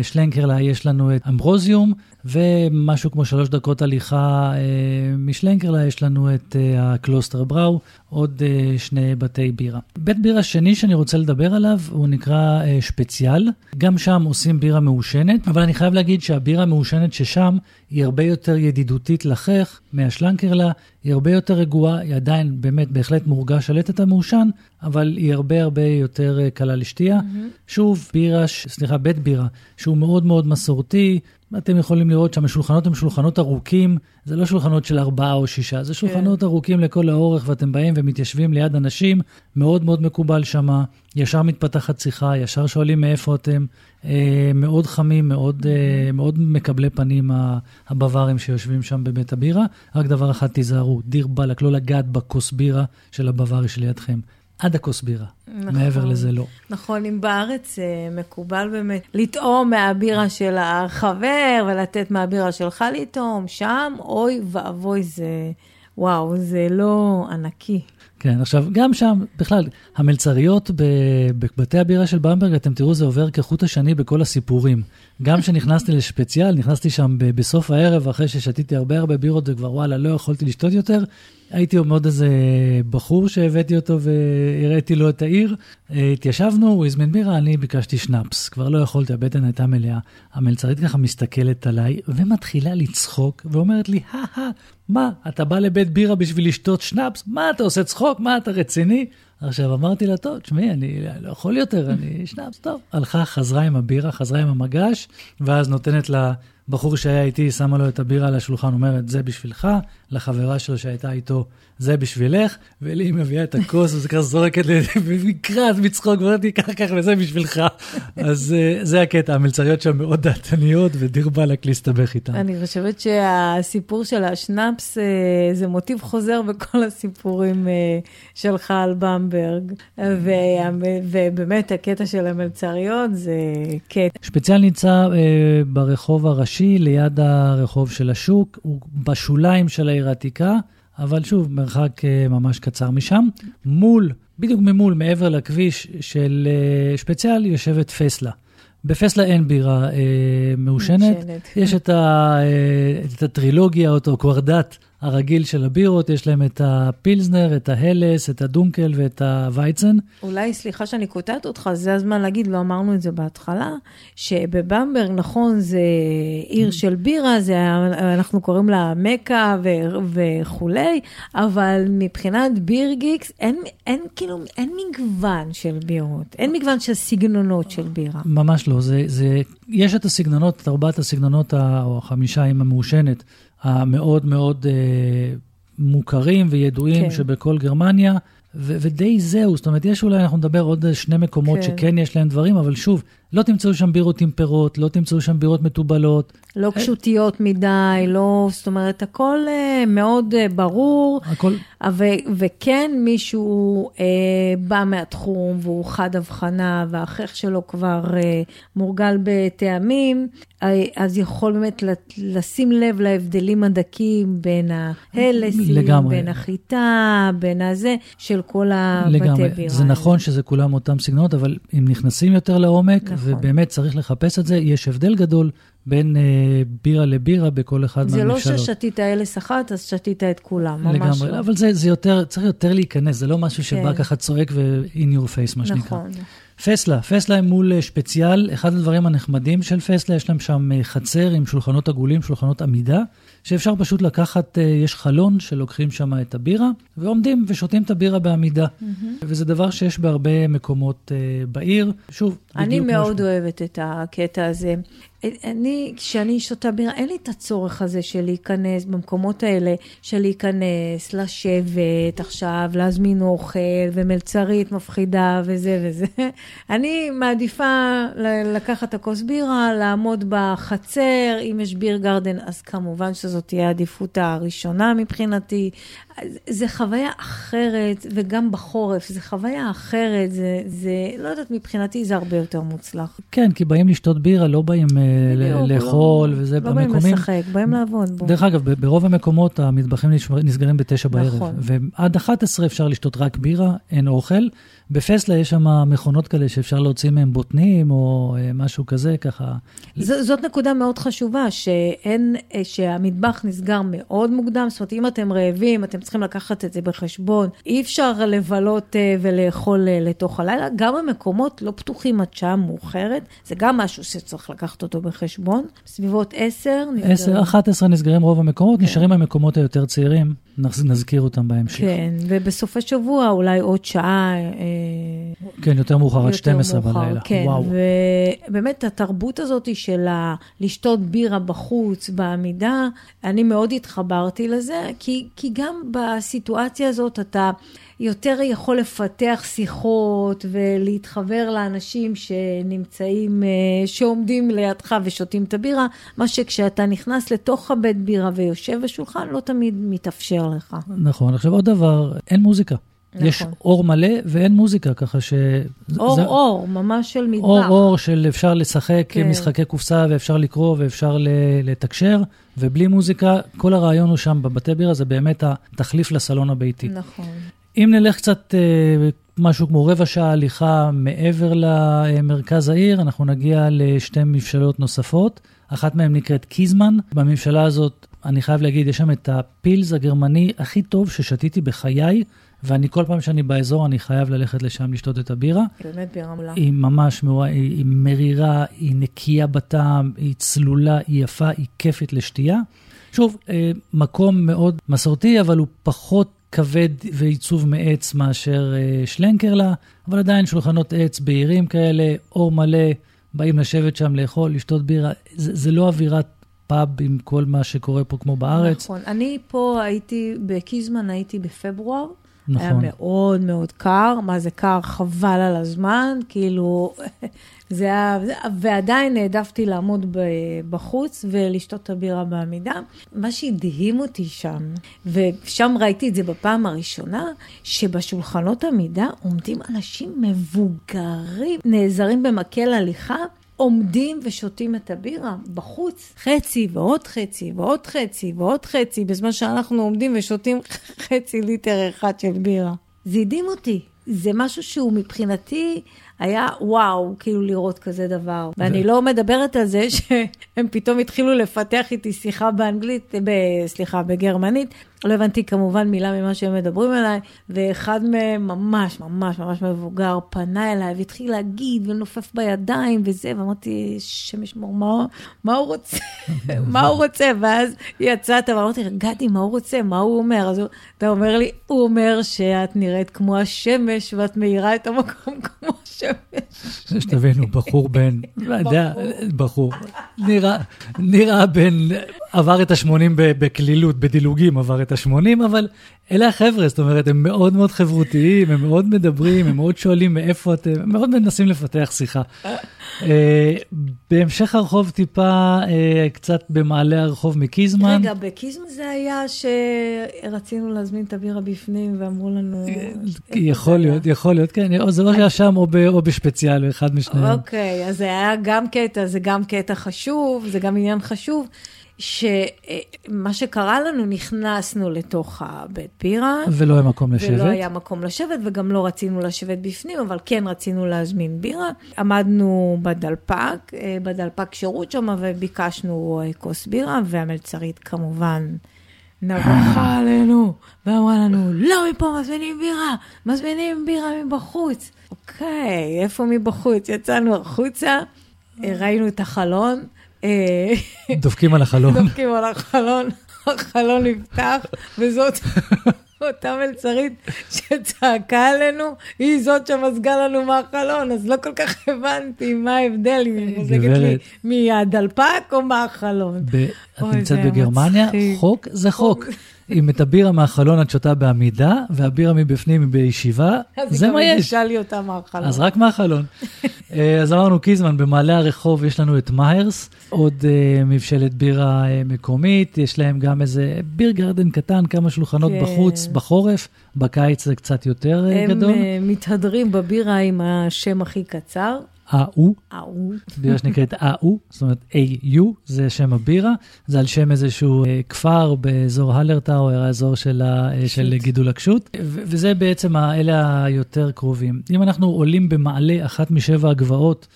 לשלנקרלה יש לנו את אמברוזיום, ומשהו כמו שלוש דקות הליכה אה, משלנקרלה, יש לנו את אה, הקלוסטר בראו, עוד אה, שני בתי בירה. בית בירה שני שאני רוצה לדבר עליו, הוא נקרא אה, שפציאל. גם שם עושים בירה מעושנת, אבל אני חייב להגיד שהבירה המעושנת ששם היא הרבה יותר ידידותית לחך מהשלנקרלה, היא הרבה יותר רגועה, היא עדיין באמת בהחלט מורגש הלטת המעושן, אבל היא הרבה הרבה יותר אה, קלה לשתייה. Mm-hmm. שוב, בירה, סליחה, בית בירה, שהוא מאוד מאוד מסורתי, אתם יכולים לראות שם השולחנות הם שולחנות ארוכים, זה לא שולחנות של ארבעה או שישה, זה שולחנות כן. ארוכים לכל האורך, ואתם באים ומתיישבים ליד אנשים, מאוד מאוד מקובל שמה, ישר מתפתחת שיחה, ישר שואלים מאיפה אתם, אה, מאוד חמים, מאוד, אה, מאוד מקבלי פנים הבווארים שיושבים שם בבית הבירה. רק דבר אחד תיזהרו, דיר באלק, לא לגעת בכוס בירה של הבווארי שלידכם. עד הכוס בירה. נכון. מעבר לזה לא. נכון, אם בארץ אה, מקובל באמת לטעום מהבירה של החבר ולתת מהבירה שלך לטעום, שם, אוי ואבוי, זה, וואו, זה לא ענקי. כן, עכשיו, גם שם, בכלל, המלצריות בבתי הבירה של במברג, אתם תראו, זה עובר כחוט השני בכל הסיפורים. גם כשנכנסתי לשפציאל, נכנסתי שם בסוף הערב, אחרי ששתיתי הרבה הרבה בירות וכבר וואלה, לא יכולתי לשתות יותר. הייתי עוד איזה בחור שהבאתי אותו והראיתי לו את העיר. אה, התיישבנו, הוא הזמין בירה, אני ביקשתי שנאפס. כבר לא יכולתי, הבטן הייתה מלאה. המלצרית ככה מסתכלת עליי ומתחילה לצחוק ואומרת לי, הא מה, אתה בא לבית בירה בשביל לשתות שנאפס? מה, אתה עושה צחוק? מה, אתה רציני? עכשיו אמרתי לה, טוב, תשמעי, אני לא יכול יותר, אני שנאפס, טוב. הלכה, חזרה עם הבירה, חזרה עם המגש, ואז נותנת לה... בחור שהיה איתי, שמה לו את הבירה על השולחן, אומרת, זה בשבילך, לחברה שלו שהייתה איתו, זה בשבילך, ולי היא מביאה את הכוס, וזה ככה זורקת לי, ונקרעת מצחוק, ואומרת לי, קח, קח, וזה בשבילך. אז uh, זה הקטע, המלצריות שם מאוד דעתניות, ודיר באלק להסתבך איתן. אני חושבת שהסיפור של השנאפס, uh, זה מוטיב חוזר בכל הסיפורים uh, שלך על במברג. ובאמת הקטע של המלצריות זה קטע. שפציאל נמצא אה, ברחוב הראשי, ליד הרחוב של השוק, הוא בשוליים של העיר העתיקה, אבל שוב, מרחק אה, ממש קצר משם. מול, בדיוק ממול, מעבר לכביש של אה, שפציאל, יושבת פסלה. בפסלה אין בירה אה, מעושנת. יש את, ה, אה, את הטרילוגיה, אותו קוורדט הרגיל של הבירות, יש להם את הפילזנר, את ההלס, את הדונקל ואת הווייצן. אולי, סליחה שאני קוטעת אותך, זה הזמן להגיד, לא אמרנו את זה בהתחלה, שבבמברג, נכון, זה עיר של בירה, זה, אנחנו קוראים לה מכה ו- וכולי, אבל מבחינת ביר גיקס, אין, אין כאילו, אין מגוון של בירות, אין מגוון של סגנונות של בירה. ממש לא, זה, זה, יש את הסגנונות, את ארבעת הסגנונות, או החמישה עם המעושנת. המאוד מאוד אה, מוכרים וידועים כן. שבכל גרמניה, ו- ודי זהו, זאת אומרת, יש אולי, אנחנו נדבר עוד שני מקומות כן. שכן יש להם דברים, אבל שוב, לא תמצאו שם בירות עם פירות, לא תמצאו שם בירות מתובלות. לא קשותיות מדי, לא, זאת אומרת, הכל uh, מאוד uh, ברור. הכל... ו- וכן, מישהו uh, בא מהתחום והוא חד הבחנה, והאחר שלו כבר uh, מורגל בטעמים, uh, אז יכול באמת לשים לב להבדלים הדקים בין ההלסים, בין החיטה, בין הזה, של כל הבתי בירה. לגמרי, זה נכון שזה כולם אותם סגנונות, אבל אם נכנסים יותר לעומק, נכון. נכון. ובאמת צריך לחפש את זה. יש הבדל גדול בין אה, בירה לבירה בכל אחד מהממשלות. זה לא ששתית אלס אחת, אז שתית את כולם, ממש לגמרי, לא. אבל זה, זה יותר, צריך יותר להיכנס, זה לא משהו כן. שבא ככה צועק ו-in your face, מה נכון. שנקרא. פסלה, פסלה הם מול אה, שפציאל, אחד הדברים הנחמדים של פסלה, יש להם שם אה, חצר עם שולחנות עגולים, שולחנות עמידה, שאפשר פשוט לקחת, אה, יש חלון שלוקחים שם את הבירה, ועומדים ושותים את הבירה בעמידה. Mm-hmm. וזה דבר שיש בהרבה מקומות בעיר. שוב, אני מאוד אוהבת את הקטע הזה. אני, כשאני שותה בירה, אין לי את הצורך הזה של להיכנס במקומות האלה, של להיכנס, לשבת עכשיו, להזמין אוכל, ומלצרית מפחידה וזה וזה. אני מעדיפה לקחת הכוס בירה, לעמוד בחצר, אם יש ביר גרדן, אז כמובן שזאת תהיה העדיפות הראשונה מבחינתי. זה חוויה אחרת, וגם בחורף, זה חוויה אחרת, זה, זה, לא יודעת, מבחינתי זה הרבה יותר מוצלח. כן, כי באים לשתות בירה, לא באים בדיוק, לאכול, לא, וזה לא במקומים... לא באים לשחק, באים לעבוד. בוא. דרך אגב, ברוב המקומות המטבחים נסגרים בתשע בערב. נכון. ועד 11 אפשר לשתות רק בירה, אין אוכל. בפסלה יש שם מכונות כאלה שאפשר להוציא מהם בוטנים או אה, משהו כזה, ככה. ז, זאת נקודה מאוד חשובה, שאין, אה, שהמטבח נסגר מאוד מוקדם, זאת אומרת, אם אתם רעבים, אתם צריכים לקחת את זה בחשבון. אי אפשר לבלות אה, ולאכול לתוך הלילה. גם המקומות לא פתוחים עד שעה מאוחרת, זה גם משהו שצריך לקחת אותו בחשבון. בסביבות 10 נסגרים. 10, 11 נסגרים רוב המקומות, כן. נשארים המקומות היותר צעירים. נזכיר אותם בהמשך. כן, ובסופי שבוע אולי עוד שעה. אה, כן, יותר מאוחר, עד 12 מאוחר, בלילה. כן, וואו. ובאמת התרבות הזאת של לשתות בירה בחוץ, בעמידה, אני מאוד התחברתי לזה, כי, כי גם בסיטואציה הזאת אתה... יותר יכול לפתח שיחות ולהתחבר לאנשים שנמצאים, אה, שעומדים לידך ושותים את הבירה, מה שכשאתה נכנס לתוך הבית בירה ויושב בשולחן, לא תמיד מתאפשר לך. נכון. עכשיו עוד דבר, אין מוזיקה. נכון. יש אור מלא ואין מוזיקה, ככה ש... אור זה... אור, ממש של מטבח. אור אור של אפשר לשחק כן. משחקי קופסה ואפשר לקרוא ואפשר לתקשר, ובלי מוזיקה, כל הרעיון הוא שם בבתי בירה, זה באמת התחליף לסלון הביתי. נכון. אם נלך קצת אה, משהו כמו רבע שעה הליכה מעבר למרכז העיר, אנחנו נגיע לשתי מבשלות נוספות. אחת מהן נקראת קיזמן. בממשלה הזאת, אני חייב להגיד, יש שם את הפילס הגרמני הכי טוב ששתיתי בחיי, ואני כל פעם שאני באזור, אני חייב ללכת לשם לשתות את הבירה. באמת בירה מולה. היא ממש מאורה, היא, היא מרירה, היא נקייה בטעם, היא צלולה, היא יפה, היא כיפית לשתייה. שוב, אה, מקום מאוד מסורתי, אבל הוא פחות כבד ועיצוב מעץ מאשר uh, שלנקרלה, אבל עדיין שולחנות עץ בהירים כאלה, אור מלא, באים לשבת שם לאכול, לשתות בירה. זה, זה לא אווירת פאב עם כל מה שקורה פה כמו בארץ. נכון. אני פה הייתי, בקיזמן הייתי בפברואר. נכון. היה מאוד מאוד קר, מה זה קר? חבל על הזמן, כאילו, זה היה, ועדיין העדפתי לעמוד בחוץ ולשתות את הבירה בעמידה. מה שהדהים אותי שם, ושם ראיתי את זה בפעם הראשונה, שבשולחנות עמידה עומדים אנשים מבוגרים, נעזרים במקל הליכה. עומדים ושותים את הבירה בחוץ, חצי ועוד חצי ועוד חצי ועוד חצי, בזמן שאנחנו עומדים ושותים חצי ליטר אחד של בירה. זה הדהים אותי. זה משהו שהוא מבחינתי היה וואו, כאילו לראות כזה דבר. ואני לא מדברת על זה שהם פתאום התחילו לפתח איתי שיחה באנגלית, ב, סליחה, בגרמנית. לא הבנתי כמובן מילה ממה שהם מדברים אליי, ואחד מהם ממש ממש ממש מבוגר פנה אליי והתחיל להגיד ולנופף בידיים וזה, ואמרתי, השם ישמור, מה, מה הוא רוצה? מה הוא רוצה? ואז יצאת ואמרתי, גדי, מה הוא רוצה? מה הוא אומר? אז הוא, אתה אומר לי, הוא אומר שאת נראית כמו השמש ואת מאירה את המקום כמו השמש. שתבינו, בחור בן, לא יודע, בחור, נראה, נראה בן, עבר את ה-80 בקלילות, בדילוגים עבר את ה-80, אבל אלה החבר'ה, זאת אומרת, הם מאוד מאוד חברותיים, הם מאוד מדברים, הם מאוד שואלים מאיפה אתם, הם מאוד מנסים לפתח שיחה. אה, בהמשך הרחוב טיפה, אה, קצת במעלה הרחוב מקיזמן. רגע, בקיזמן זה היה שרצינו להזמין את הבירה בפנים ואמרו לנו... יכול להיות, יכול להיות, כן, זה לא היה שם או בשפציאל, אחד משניהם. אוקיי, אז זה היה גם קטע, זה גם קטע חשוב, זה גם עניין חשוב. שמה שקרה לנו, נכנסנו לתוך הבית בירה. ולא היה מקום לשבת. ולא היה מקום לשבת, וגם לא רצינו לשבת בפנים, אבל כן רצינו להזמין בירה. עמדנו בדלפק, בדלפק שירות שם, וביקשנו כוס בירה, והמלצרית כמובן נבחה עלינו, ואמרה לנו, לא מפה מזמינים בירה, מזמינים בירה מבחוץ. אוקיי, איפה מבחוץ? יצאנו החוצה, ראינו את החלון. דופקים על החלון. דופקים על החלון, החלון נפתח, וזאת אותה מלצרית שצעקה עלינו, היא זאת שמזגה לנו מהחלון, אז לא כל כך הבנתי מה ההבדל, אם היא מוזגת לי מהדלפק או מהחלון. את נמצאת בגרמניה, חוק זה חוק. אם את הבירה מהחלון את שותה בעמידה, והבירה מבפנים היא בישיבה, זה מה יש. אז היא גם מגישה לי אותה מהחלון. אז רק מהחלון. אז אמרנו קיזמן, במעלה הרחוב יש לנו את מיירס, עוד מבשלת בירה מקומית, יש להם גם איזה ביר גרדן קטן, כמה שולחנות בחוץ, בחורף, בקיץ זה קצת יותר גדול. הם מתהדרים בבירה עם השם הכי קצר. AU. בירה שנקראת AU, זאת אומרת AU, זה שם הבירה, זה על שם איזשהו כפר באזור הלרטאואר, האזור של, של גידול הקשות, וזה בעצם אלה היותר קרובים. אם אנחנו עולים במעלה אחת משבע הגבעות,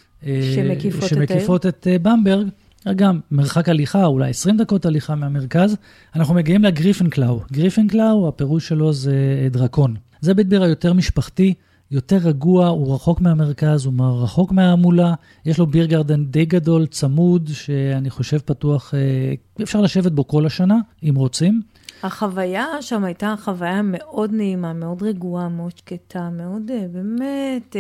שמקיפות, שמקיפות את, את במברג, גם מרחק הליכה, אולי 20 דקות הליכה מהמרכז, אנחנו מגיעים לגריפנקלאו. גריפנקלאו, הפירוש שלו זה דרקון. זה בית בירה יותר משפחתי. יותר רגוע, הוא רחוק מהמרכז, הוא רחוק מההמולה, יש לו ביר גרדן די גדול, צמוד, שאני חושב פתוח, אפשר לשבת בו כל השנה, אם רוצים. החוויה שם הייתה חוויה מאוד נעימה, מאוד רגועה, מאוד שקטה, מאוד באמת,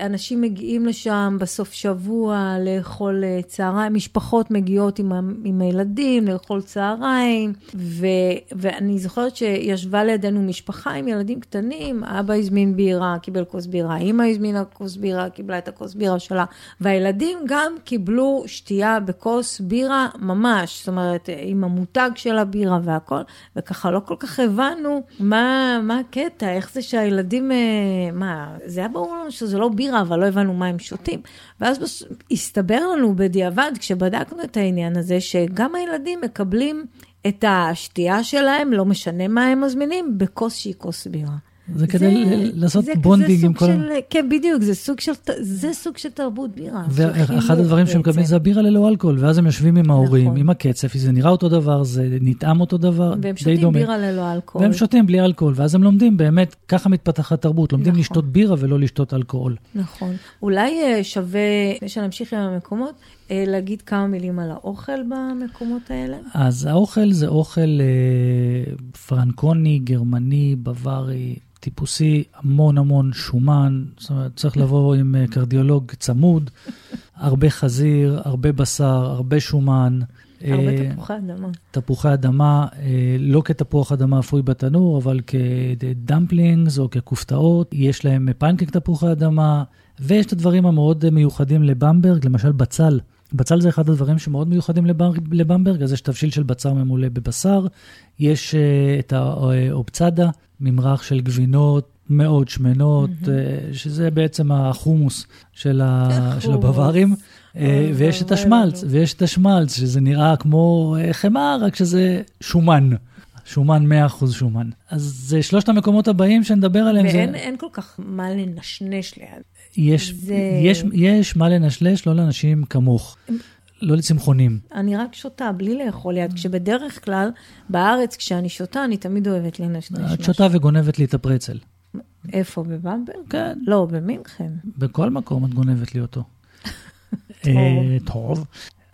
אנשים מגיעים לשם בסוף שבוע לאכול צהריים, משפחות מגיעות עם, עם הילדים לאכול צהריים, ו, ואני זוכרת שישבה לידינו משפחה עם ילדים קטנים, אבא הזמין בירה, קיבל כוס בירה, אמא הזמינה כוס בירה, קיבלה את הכוס בירה שלה, והילדים גם קיבלו שתייה בכוס בירה ממש, זאת אומרת, עם המותג של הבירה והכל. וככה לא כל כך הבנו מה, מה הקטע, איך זה שהילדים, מה, זה היה ברור לנו שזה לא בירה, אבל לא הבנו מה הם שותים. ואז הסתבר לנו בדיעבד, כשבדקנו את העניין הזה, שגם הילדים מקבלים את השתייה שלהם, לא משנה מה הם מזמינים, בכוס שהיא כוס בירה. זה כדי זה, לעשות זה bonding עם כל... של, כן, בדיוק, זה סוג של, זה סוג של תרבות בירה. ואחד הדברים שהם מקבלים זה הבירה ללא אלכוהול, ואז הם יושבים עם ההורים, נכון. עם הקצף, זה נראה אותו דבר, זה נטעם אותו דבר, די דומה. והם שותים בירה ללא אלכוהול. והם שותים בלי אלכוהול, ואז הם לומדים באמת, ככה מתפתחת תרבות, לומדים נכון. לשתות בירה ולא לשתות אלכוהול. נכון. אולי שווה, לפני שנמשיך עם המקומות, להגיד כמה מילים על האוכל במקומות האלה? אז האוכל זה אוכל אה, פרנקוני, גרמני, בווארי. טיפוסי, המון המון שומן, זאת אומרת, צריך לבוא עם קרדיולוג צמוד, הרבה חזיר, הרבה בשר, הרבה שומן, הרבה אה, תפוחי אדמה. תפוחי אדמה, אה, לא כתפוח אדמה אפוי בתנור, אבל כדמפלינגס או ככופתאות. יש להם פנקק תפוחי אדמה, ויש את הדברים המאוד מיוחדים לבמברג, למשל בצל. בצל זה אחד הדברים שמאוד מיוחדים לבמברג, לבמברג, אז יש תבשיל של בצר ממולא בבשר, יש uh, את האופצדה, ממרח של גבינות מאוד שמנות, mm-hmm. uh, שזה בעצם החומוס של, ה, של הבווארים. Uh, ויש את השמלץ, ויש את השמלץ, שזה נראה כמו uh, חמאה, רק שזה שומן. שומן 100% שומן. אז זה שלושת המקומות הבאים שנדבר עליהם. ואין זה... אין כל כך מה לנשנש ליד. יש, זה- יש, יש מה לנשלש, לא לאנשים כמוך, לא לצמחונים. אני רק שותה בלי לאכול ליד, כשבדרך כלל, בארץ, כשאני שותה, אני תמיד אוהבת לנשנש. את. שותה וגונבת לי את הפרצל. איפה, בבמברג? כן, לא, במינכן. בכל מקום את גונבת לי אותו. אה, טוב.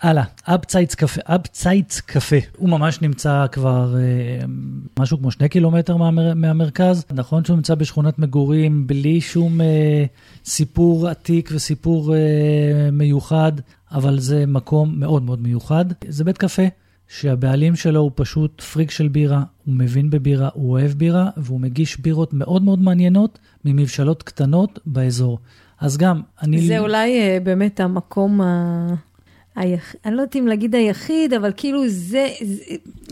הלאה, אבצייץ קפה, אבצייץ קפה. הוא ממש נמצא כבר אה, משהו כמו שני קילומטר מהמר, מהמרכז. נכון שהוא נמצא בשכונת מגורים בלי שום אה, סיפור עתיק וסיפור אה, מיוחד, אבל זה מקום מאוד מאוד מיוחד. זה בית קפה שהבעלים שלו הוא פשוט פריק של בירה, הוא מבין בבירה, הוא אוהב בירה, והוא מגיש בירות מאוד מאוד מעניינות ממבשלות קטנות באזור. אז גם, אני... זה אולי אה, באמת המקום ה... היח... אני לא יודעת אם להגיד היחיד, אבל כאילו זה, זה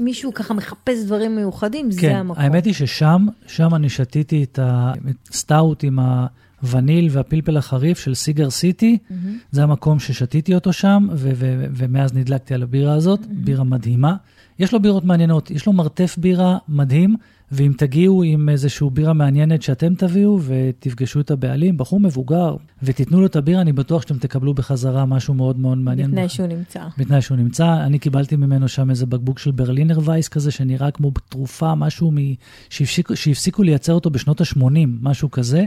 מישהו ככה מחפש דברים מיוחדים, זה כן, המקום. האמת היא ששם, שם אני שתיתי את הסטאוט עם הווניל והפלפל החריף של Cigar City. מהמם. זה המקום ששתיתי אותו שם, ו- ו- ומאז נדלקתי על הבירה הזאת, בירה מדהימה. יש לו בירות מעניינות, יש לו מרתף בירה מדהים, ואם תגיעו עם איזושהי בירה מעניינת שאתם תביאו ותפגשו את הבעלים, בחור מבוגר, ותיתנו לו את הבירה, אני בטוח שאתם תקבלו בחזרה משהו מאוד מאוד מעניין. לפני שהוא נמצא. בתנאי שהוא נמצא. אני קיבלתי ממנו שם איזה בקבוק של Berliner Weisse כזה, שנראה כמו תרופה, משהו מ... שהפסיקו, שהפסיקו לייצר אותו בשנות ה-80, משהו כזה.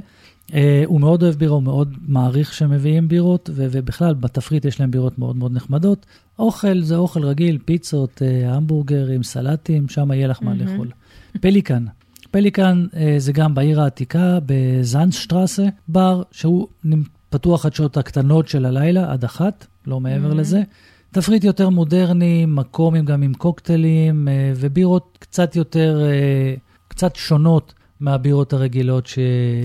Uh, הוא מאוד אוהב בירה, הוא מאוד מעריך שמביאים בירות, ו- ובכלל, בתפריט יש להם בירות מאוד מאוד נחמדות. אוכל זה אוכל רגיל, פיצות, uh, המבורגרים, סלטים, שם יהיה לך מה מהמם. לאכול. פליקן. פליקן uh, זה גם בעיר העתיקה, בזנדשטרסה, בר, שהוא פתוח עד שעות הקטנות של הלילה, עד אחת, לא מעבר Mhm. לזה. תפריט יותר מודרני, מקום עם, גם עם קוקטיילים אה, ובירות קצת יותר, אה, קצת שונות מהבירות הרגילות ש...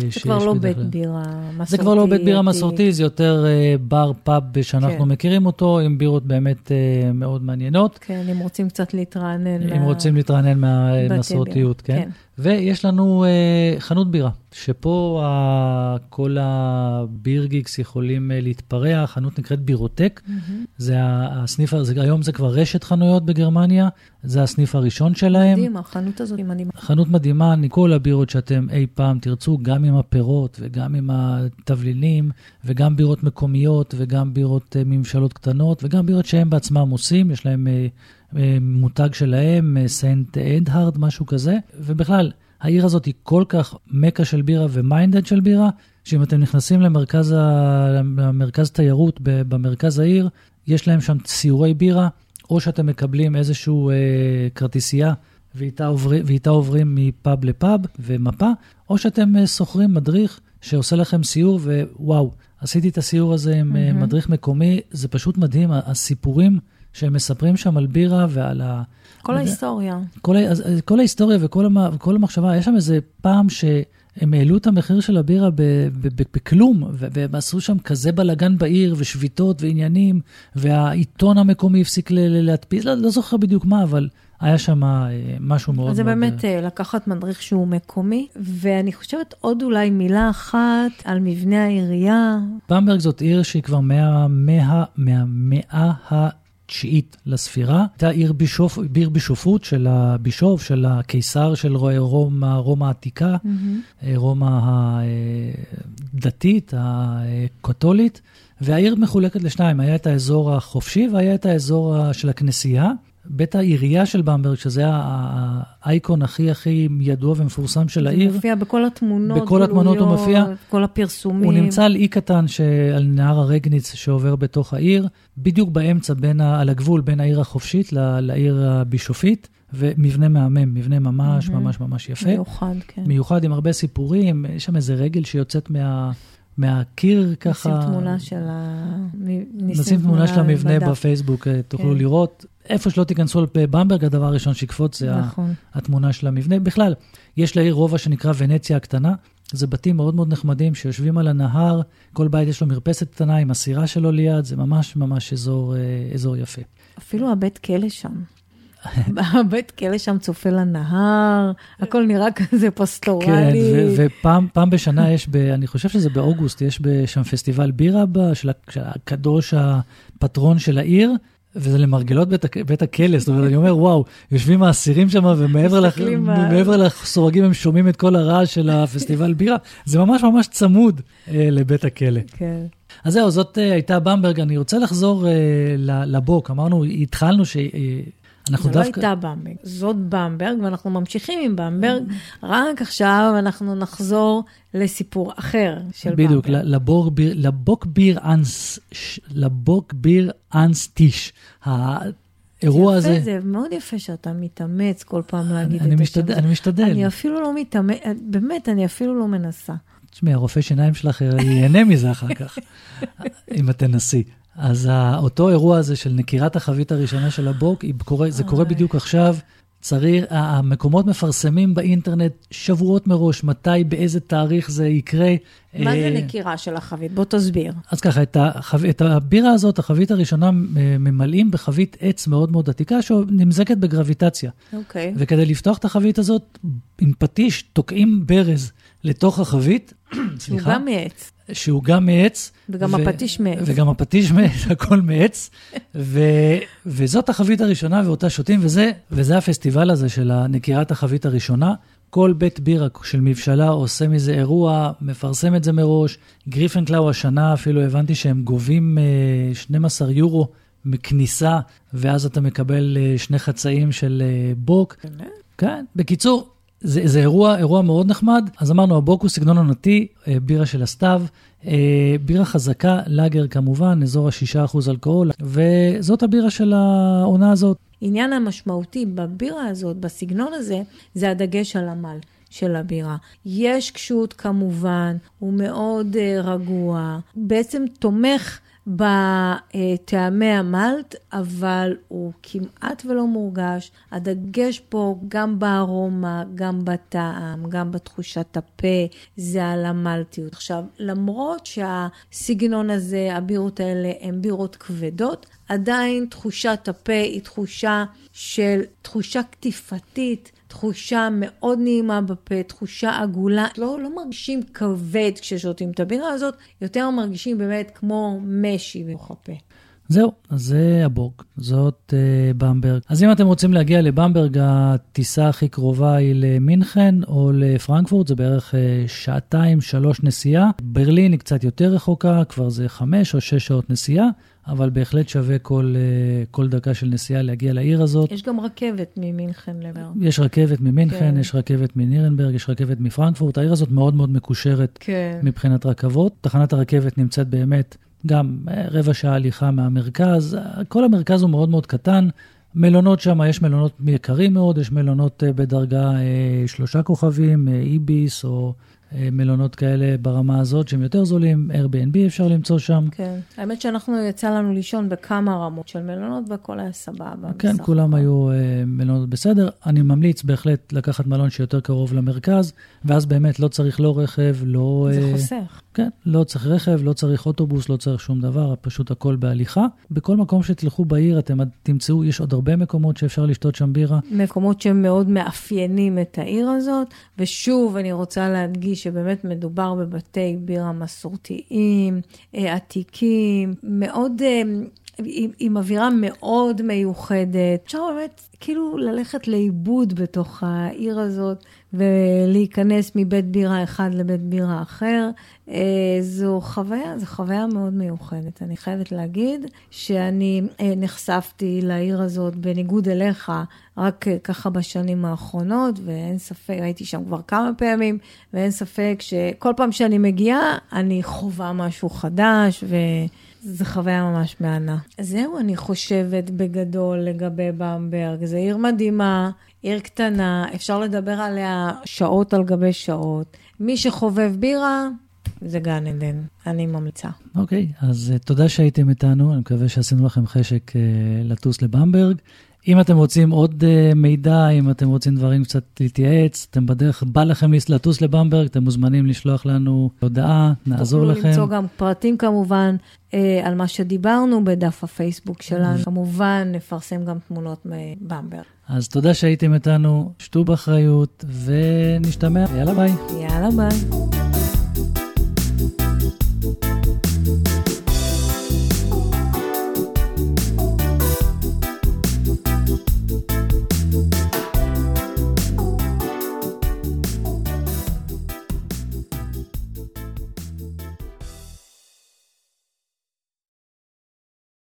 זה שיש כבר לא בדרך בית כלל. בירה מסורתי. זה כבר לא בית בירה. מסורתי, זה יותר אה, בר פאב שאנחנו כן. מכירים אותו, עם בירות באמת אה, מאוד מעניינות. כן, אם רוצים קצת להתרענן. אם מה- רוצים להתרענן מהמסורתיות, בירה. כן. ויש לנו uh, חנות בירה, שפה uh, כל הבירגיקס יכולים uh, להתפרע, חנות נקראת בירוטק. מהמם. זה הסניף, זה, היום זה כבר רשת חנויות בגרמניה, זה הסניף הראשון שלהם. מדהים, החנות הזאת היא מדהימה. חנות מדהימה, מכל הבירות שאתם אי פעם תרצו, גם עם הפירות וגם עם התבלינים, וגם בירות מקומיות וגם בירות uh, מבשלות קטנות, וגם בירות שהם בעצמם עושים, יש להם uh, מותג שלהם, uh, St. Erhard, משהו כזה, ובכלל, העיר הזאת היא כל כך מכה של בירה ו minded של בירה, שאם אתם נכנסים למרכז, ה... למרכז תיירות במרכז העיר, יש להם שם סיורי בירה, או שאתם מקבלים איזושהי אה, כרטיסייה ואיתה, עובר, ואיתה עוברים מפאב לפאב ומפה, או שאתם אה, שוכרים מדריך שעושה לכם סיור, ווואו, עשיתי את הסיור הזה עם אה, מהמם. מדריך מקומי, זה פשוט מדהים, הסיפורים שהם מספרים שם על בירה ועל ה... כל זה- ההיסטוריה. כל, כל ההיסטוריה וכל המ, וכל המחשבה, יש שם איזה פעם שהם העלו את המחיר של הבירה ב, ב, ב, בכלום, והם עשו שם כזה בלאגן בעיר, ושביתות ועניינים, והעיתון המקומי הפסיק ל- ל- להדפיס, לא, לא זוכר בדיוק מה, אבל היה שם אה, משהו מאוד זה מאוד... באמת אה, לקחת מדריך שהוא מקומי, ואני חושבת עוד אולי מילה אחת על מבנה העירייה. במברג זאת עיר שהיא כבר מה, מה, מהמאה התשיעית לספירה. הייתה עיר בישוף, עיר בישופות של הבישוף, של הקיסר של רומא, רומא העתיקה. אה, רומא הדתית, הקתולית, והעיר מחולקת לשניים, היה את האזור החופשי והיה את האזור של הכנסייה. בית העירייה של במברג, שזה האייקון הכי הכי ידוע ומפורסם של זה העיר, מופיע בכל התמונות, בכל התמונות הוא מופיע. כל הפרסומים. הוא נמצא על אי קטן ש... על נהר הרגניץ שעובר בתוך העיר, בדיוק באמצע, בין ה... על הגבול בין העיר החופשית ל... לעיר הבישופית, ומבנה מהמם, מבנה ממש. ממש ממש יפה. מיוחד, כן. מיוחד עם הרבה סיפורים, יש שם איזה רגל שיוצאת מה, מהקיר ככה. נשים תמונה של ה... נשים תמונה של המבנה. בפייסבוק, אה, תוכלו כן. לראות. איפה שלא תיכנסו בבמברג, הדבר הראשון שיקפוץ זה נכון. התמונה של המבנה. בכלל, יש לעיר רובע שנקרא ונציה הקטנה. זה בתים מאוד מאוד נחמדים שיושבים על הנהר, כל בית יש לו מרפסת קטנה עם הסירה שלו ליד, זה ממש ממש אזור, אה, אזור יפה. אפילו הבית כלא שם. הבית כלא שם צופה לנהר, הכל נראה כזה כן, פסטורלי. ו- ופעם פעם בשנה יש, ב, אני חושב שזה באוגוסט, יש שם פסטיבל בירה של הקדוש הפטרון של העיר. וזה למרגלות בית, בית הכלא, זאת אומרת, אני אומר, וואו, יושבים האסירים שם, ומעבר לח- לסורגים הם שומעים את כל הרעש של הפסטיבל בירה, זה ממש ממש צמוד אה, לבית הכלא. כן. אז זהו, זאת אה, הייתה במברג. אני רוצה לחזור אה, ל- לבוק. אמרנו, התחלנו ש... אה, אנחנו זו לא דווקא... הייתה במברג, זאת במברג, ואנחנו ממשיכים עם במברג, רק עכשיו אנחנו נחזור לסיפור אחר של בדיוק, במברג. לבור ביר, לבוק ביר אנס, לבוק ביר אנס טיש. האירוע יפה, הזה, זה מאוד יפה שאתה מתאמץ כל פעם להגיד אני את השם משתדל, הזה. אני משתדל. אני אפילו לא מתאמץ, באמת, אני אפילו לא מנסה. תשמעי, הרופא שיניים שלך ייהנה מזה אחר כך, אם את תנסי. אז אותו אירוע הזה של נקירת החבית הראשונה של הבוק, קורה, זה קורה אוי. בדיוק עכשיו. צריך, המקומות מפרסמים באינטרנט שבועות מראש, מתי, באיזה תאריך זה יקרה. מה זה אה, נקירה של החבית? בוא תסביר. אז ככה, את, החב... את הבירה הזאת, החבית הראשונה, אה, ממלאים בחבית עץ מאוד מאוד עתיקה, שנמזקת בגרביטציה. אוקיי. וכדי לפתוח את החבית הזאת, עם פטיש תוקעים ברז לתוך החבית, סליחה, גם מעץ, שהוא גם מעץ. וגם הפטיש מעץ. וגם הפטיש מעץ, הכל מעץ. ו... וזאת החבית הראשונה ואותה שותים, וזה, וזה הפסטיבל הזה של נקירת החבית הראשונה. כל בית בירה של מבשלה עושה מזה אירוע, מפרסם את זה מראש. גריפנקלאו השנה אפילו הבנתי שהם גובים אה, 12 יורו מכניסה, ואז אתה מקבל אה, שני חצאים של אה, בוק. כן, בקיצור, זה, זה אירוע, אירוע מאוד נחמד. אז אמרנו, הבוק הוא סגנון עונתי, אה, בירה של הסתיו, אה, בירה חזקה, לאגר כמובן, אזור ה-6% אלכוהול, וזאת הבירה של העונה הזאת. עניין המשמעותי בבירה הזאת, בסגנון הזה, זה הדגש על עמל. של הבירה. יש קשות כמובן, הוא מאוד uh, רגוע, בעצם תומך בטעמי המלט, אבל הוא כמעט ולא מורגש. הדגש פה גם בארומה, גם בטעם, גם בתחושת הפה, זה על המלטיות. עכשיו, למרות שהסגנון הזה, הבירות האלה הן בירות כבדות, עדיין תחושת הפה היא תחושה של, תחושה קטיפתית, תחושה מאוד נעימה בפה, תחושה עגולה. לא, לא מרגישים כבד כששותים את הבירה הזאת, יותר מרגישים באמת כמו משי בתוך הפה. זהו, אז זה הבורג, זאת uh, במברג. אז אם אתם רוצים להגיע לבמברג, הטיסה הכי קרובה היא למינכן או לפרנקפורט, זה בערך uh, שעתיים, שלוש נסיעה. ברלין היא קצת יותר רחוקה, כבר זה חמש או שש שעות נסיעה, אבל בהחלט שווה כל, uh, כל דקה של נסיעה להגיע לעיר הזאת. יש גם רכבת ממינכן לבר. יש רכבת ממינכן, כן. יש רכבת מנירנברג, יש רכבת מפרנקפורט. העיר הזאת מאוד מאוד מקושרת כן. מבחינת רכבות. תחנת הרכבת נמצאת באמת גם אה, רבע שעה הליכה מהמרכז. אה, כל המרכז הוא מאוד מאוד קטן. מלונות שם, יש מלונות יקרים מאוד, יש מלונות אה, בדרגה אה, שלושה כוכבים, אה, איביס או אה, מלונות כאלה ברמה הזאת שהם יותר זולים, Airbnb אפשר למצוא שם. כן. האמת שאנחנו, יצא לנו לישון בכמה רמות של מלונות והכל היה סבבה. כן, כולם. היו אה, מלונות בסדר. אני ממליץ בהחלט לקחת מלון שיותר קרוב למרכז, ואז באמת לא צריך לא רכב, לא... זה אה, חוסך. כן, לא צריך רכב, לא צריך אוטובוס, לא צריך שום דבר, פשוט הכל בהליכה. בכל מקום שתלכו בעיר, אתם תמצאו, יש עוד הרבה מקומות שאפשר לשתות שם בירה. מקומות שמאוד מאפיינים את העיר הזאת, ושוב, אני רוצה להדגיש שבאמת מדובר בבתי בירה מסורתיים, אה, עתיקים, מאוד... עם, עם אווירה מאוד מיוחדת. אפשר באמת כאילו ללכת לאיבוד בתוך העיר הזאת ולהיכנס מבית בירה אחד לבית בירה אחר. אה, זו חוויה, זו חוויה מאוד מיוחדת. אני חייבת להגיד שאני אה, נחשפתי לעיר הזאת בניגוד אליך רק אה, ככה בשנים האחרונות, ואין ספק, הייתי שם כבר כמה פעמים, ואין ספק שכל פעם שאני מגיעה, אני חווה משהו חדש, ו... זו חוויה ממש מהנה. זהו, אני חושבת בגדול לגבי במברג. זו עיר מדהימה, עיר קטנה, אפשר לדבר עליה שעות על גבי שעות. מי שחובב בירה, זה גן עדן, אני ממליצה. אוקיי, אז uh, תודה שהייתם איתנו, אני מקווה שעשינו לכם חשק uh, לטוס לבמברג. אם אתם רוצים עוד uh, מידע, אם אתם רוצים דברים קצת להתייעץ, אתם בדרך, בא לכם לטוס לבמברג, אתם מוזמנים לשלוח לנו הודעה, נעזור לכם. תוכלו למצוא גם פרטים כמובן uh, על מה שדיברנו בדף הפייסבוק שלנו. כמובן, נפרסם גם תמונות מבמברג. אז תודה שהייתם איתנו, שתו באחריות, ונשתמע, יאללה ביי. יאללה ביי.